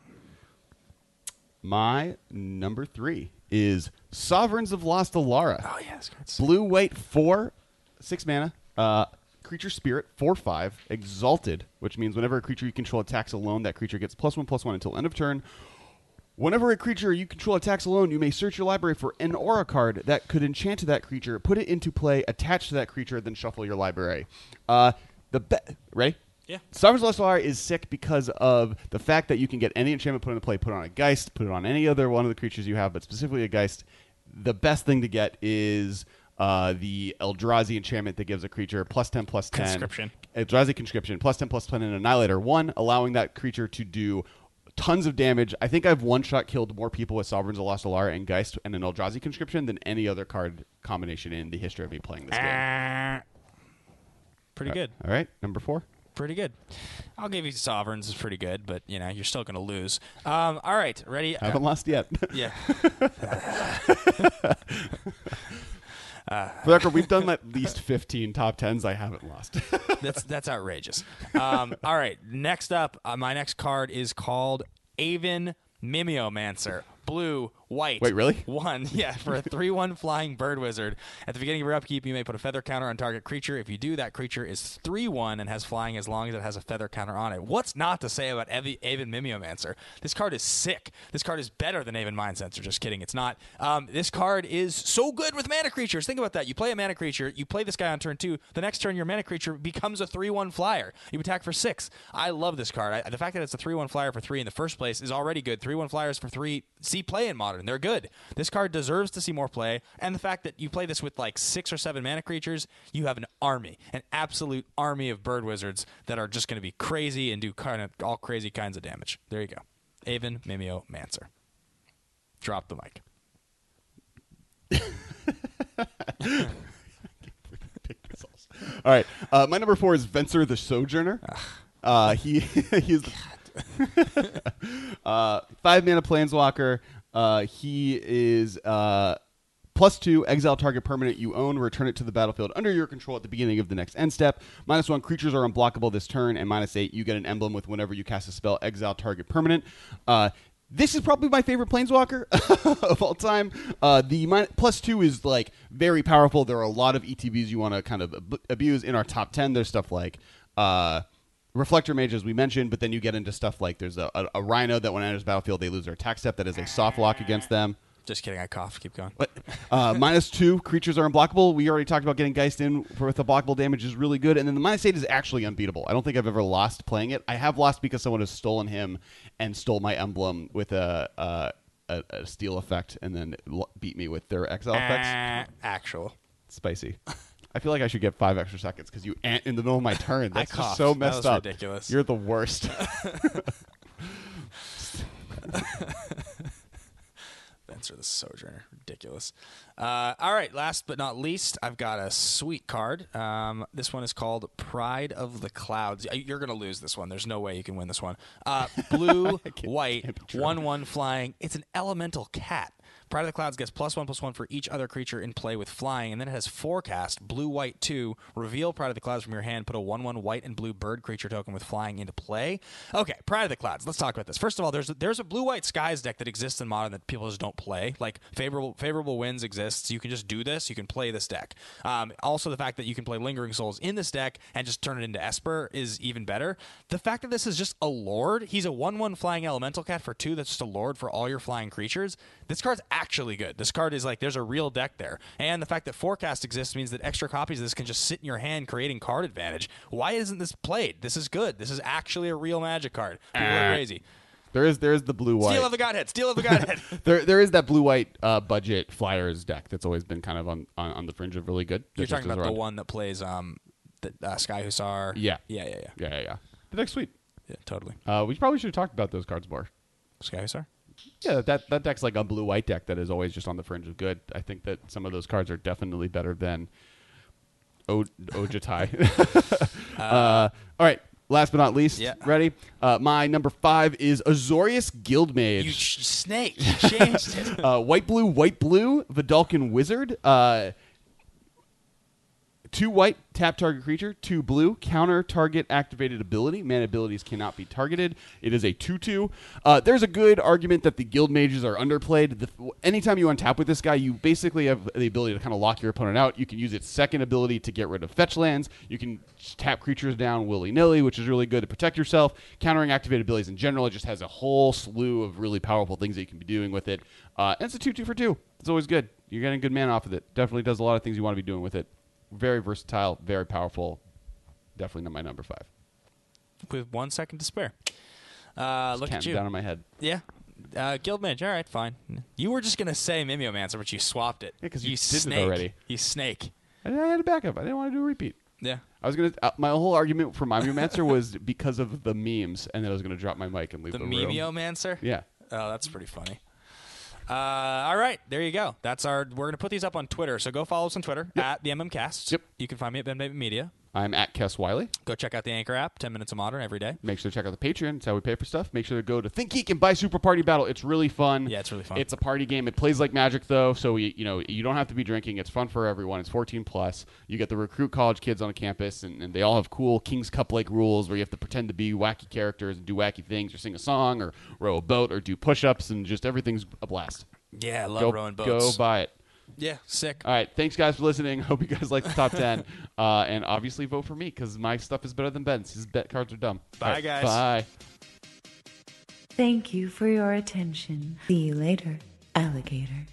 A: My number three is Sovereigns of Lost Alara.
B: Oh yeah, this card's
A: Blue, white, four, six mana. Uh, creature spirit, four, five. Exalted, which means whenever a creature you control attacks alone, that creature gets plus one, plus one until end of turn. Whenever a creature you control attacks alone, you may search your library for an aura card that could enchant that creature, put it into play, attach to that creature, then shuffle your library. Uh, the be- ready?
B: Yeah.
A: Sovereign's Lost Alara is sick because of the fact that you can get any enchantment put into play, put it on a Geist, put it on any other one of the creatures you have, but specifically a Geist. The best thing to get is uh, the Eldrazi enchantment that gives a creature plus 10, plus 10.
B: Conscription.
A: Eldrazi conscription, plus 10, plus 10, and Annihilator 1, allowing that creature to do tons of damage. I think I've one shot killed more people with Sovereigns of Lost Alara and Geist and an Eldrazi conscription than any other card combination in the history of me playing this game.
B: Ah. pretty good.
A: All right, number four.
B: Pretty good. I'll give you sovereigns is pretty good, but you know you're still going to lose. Um, all right, ready? I
A: Haven't lost yet.
B: yeah. <laughs> <laughs> <laughs>
A: For the record, we've done at least 15 top 10s. I haven't lost. <laughs>
B: that's that's outrageous. Um, all right, next up, uh, my next card is called Aven Mimeomancer. Blue, white.
A: Wait, really?
B: One, <laughs> yeah, for a 3 1 flying bird wizard. At the beginning of your upkeep, you may put a feather counter on target creature. If you do, that creature is 3 1 and has flying as long as it has a feather counter on it. What's not to say about Evi- Aven Mimeomancer? This card is sick. This card is better than Aven Mindcensor. Just kidding, it's not. Um, this card is so good with mana creatures. Think about that. You play a mana creature, you play this guy on turn two. The next turn, your mana creature becomes a 3 1 flyer. You attack for 6. I love this card. I, the fact that it's a 3 1 flyer for 3 in the first place is already good. 3 1 flyers for 3 see play in modern. Paladin. They're good. This card deserves to see more play, and the fact that you play this with like six or seven mana creatures, you have an army, an absolute army of bird wizards that are just going to be crazy and do kind of all crazy kinds of damage. There you go. Aven, Mimeo, Mancer. Drop the mic. <laughs>
A: All right. Uh, my number four is Venser the Sojourner. Uh, he <laughs> he's <laughs> uh, five mana planeswalker. Uh, he is uh, plus two, exile target permanent you own, return it to the battlefield under your control at the beginning of the next end step. Minus one, creatures are unblockable this turn, and minus eight, you get an emblem with whenever you cast a spell, exile target permanent. Uh, this is probably my favorite planeswalker <laughs> of all time. Uh, the min- plus two is like very powerful. There are a lot of ETBs you want to kind of ab- abuse in our top ten. There's stuff like uh, Reflector Mage, as we mentioned, but then you get into stuff like there's a, a, a Rhino that when it enters battlefield they lose their attack step. That is a soft lock against them.
B: Just kidding. I cough Keep going.
A: But uh, <laughs> minus two creatures are unblockable. We already talked about getting Geist in for with the blockable damage is really good, and then the minus eight is actually unbeatable. I don't think I've ever lost playing it. I have lost because someone has stolen him and stole my emblem with a a, a, a steal effect, and then beat me with their exile effects.
B: Uh, actual.
A: Spicy. <laughs> I feel like I should get five extra seconds because you ant in the middle of my turn. <laughs> That's just so
B: That
A: messed
B: was
A: up.
B: ridiculous.
A: You're the worst. <laughs>
B: Venser the Sojourner. Ridiculous. Uh, all right, last but not least, I've got a sweet card. Um, this one is called Pride of the Clouds. You're going to lose this one. There's no way you can win this one. Uh, <laughs> blue, white,
A: can't be true.
B: 1 1 flying. It's an elemental cat. Pride of the Clouds gets plus one plus one for each other creature in play with flying, and then it has forecast blue white two. Reveal Pride of the Clouds from your hand. Put a one one white and blue bird creature token with flying into play. Okay, Pride of the Clouds. Let's talk about this. First of all, there's a, there's a blue white skies deck that exists in modern that people just don't play. Like favorable favorable winds exists. You can just do this. You can play this deck. Um, also, the fact that you can play Lingering Souls in this deck and just turn it into Esper is even better. The fact that this is just a Lord. He's a one one flying elemental cat for two. That's just a Lord for all your flying creatures. This card's actually good. This card is like there's a real deck there, and the fact that Forecast exists means that extra copies of this can just sit in your hand, creating card advantage. Why isn't this played? This is good. This is actually a real Magic card. People are crazy.
A: there is there is the blue white.
B: Steal of the Godhead. Steal of the Godhead. <laughs>
A: there there is that blue white uh, budget flyers deck that's always been kind of on, on, on the fringe of really good.
B: You're talking about the one that plays um, the uh, Sky Hussar.
A: Yeah.
B: yeah, yeah, yeah,
A: Yeah, yeah, yeah. The deck's sweet.
B: yeah. Totally.
A: Uh, we probably should have talked about those cards more.
B: Sky Hussar.
A: Yeah, that that deck's like a blue white deck that is always just on the fringe of good. I think that some of those cards are definitely better than o- Ojutai. <laughs> <laughs> uh, all right. Last but not least,
B: Yeah.
A: ready? Uh, my number five is Azorius Guildmage.
B: You sh- snake. You changed it. <laughs>
A: uh, white blue, white blue, Vedalken Wizard. Two white, tap target creature. Two blue, counter target activated ability. Man abilities cannot be targeted. It is a 2 2. Uh, there's a good argument that the guild mages are underplayed. The, anytime you untap with this guy, you basically have the ability to kind of lock your opponent out. You can use its second ability to get rid of fetch lands. You can tap creatures down willy nilly, which is really good to protect yourself. Countering activated abilities in general, it just has a whole slew of really powerful things that you can be doing with it. Uh, and it's a 2 2 for 2. It's always good. You're getting good mana off of it. Definitely does a lot of things you want to be doing with it. Very versatile, very powerful. Definitely not my number five.
B: With one second to spare. Uh, look at you.
A: down in my head.
B: Yeah. Uh, Guildmage. All right, fine. You were just gonna say Mimeomancer, but you swapped it.
A: Yeah, because you did it
B: snake.
A: already.
B: You snake.
A: I, I had a backup. I didn't want to do a repeat.
B: Yeah.
A: I was gonna. Uh, my whole argument for answer was because of the memes, and then I was gonna drop my mic and leave
B: The
A: the, room.
B: Mimeomancer.
A: Yeah.
B: Oh, that's pretty funny. Uh, all right, there you go. That's our. We're gonna put these up on Twitter, so go follow us on Twitter at the MMCast.
A: Yep.
B: You can find me at Ben Media.
A: I'm at Kess Wiley.
B: Go check out the Anchor app. Ten minutes of modern every day.
A: Make sure to check out the Patreon. It's how we pay for stuff. Make sure to go to ThinkGeek and buy Super Party Battle. It's really fun.
B: Yeah, it's really fun.
A: It's a party game. It plays like Magic though, so you, you know you don't have to be drinking. It's fun for everyone. It's 14 plus. You get to recruit college kids on a campus, and, and they all have cool King's Cup like rules where you have to pretend to be wacky characters and do wacky things, or sing a song, or row a boat, or do push-ups, and just everything's a blast.
B: Yeah, I love
A: Go,
B: rowing boats.
A: go buy it.
B: Yeah, sick.
A: All right, thanks guys for listening. <laughs> Hope you guys like the top 10, <laughs> uh, and obviously vote for me because my stuff is better than Ben's. His bet cards are dumb.
B: Bye,
A: All right,
B: guys.
A: Bye.
C: Thank you for your attention. See you later, alligator.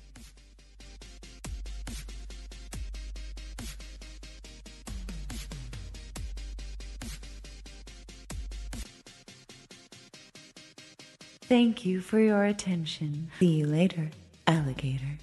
C: Thank you for your attention. See you later, alligator.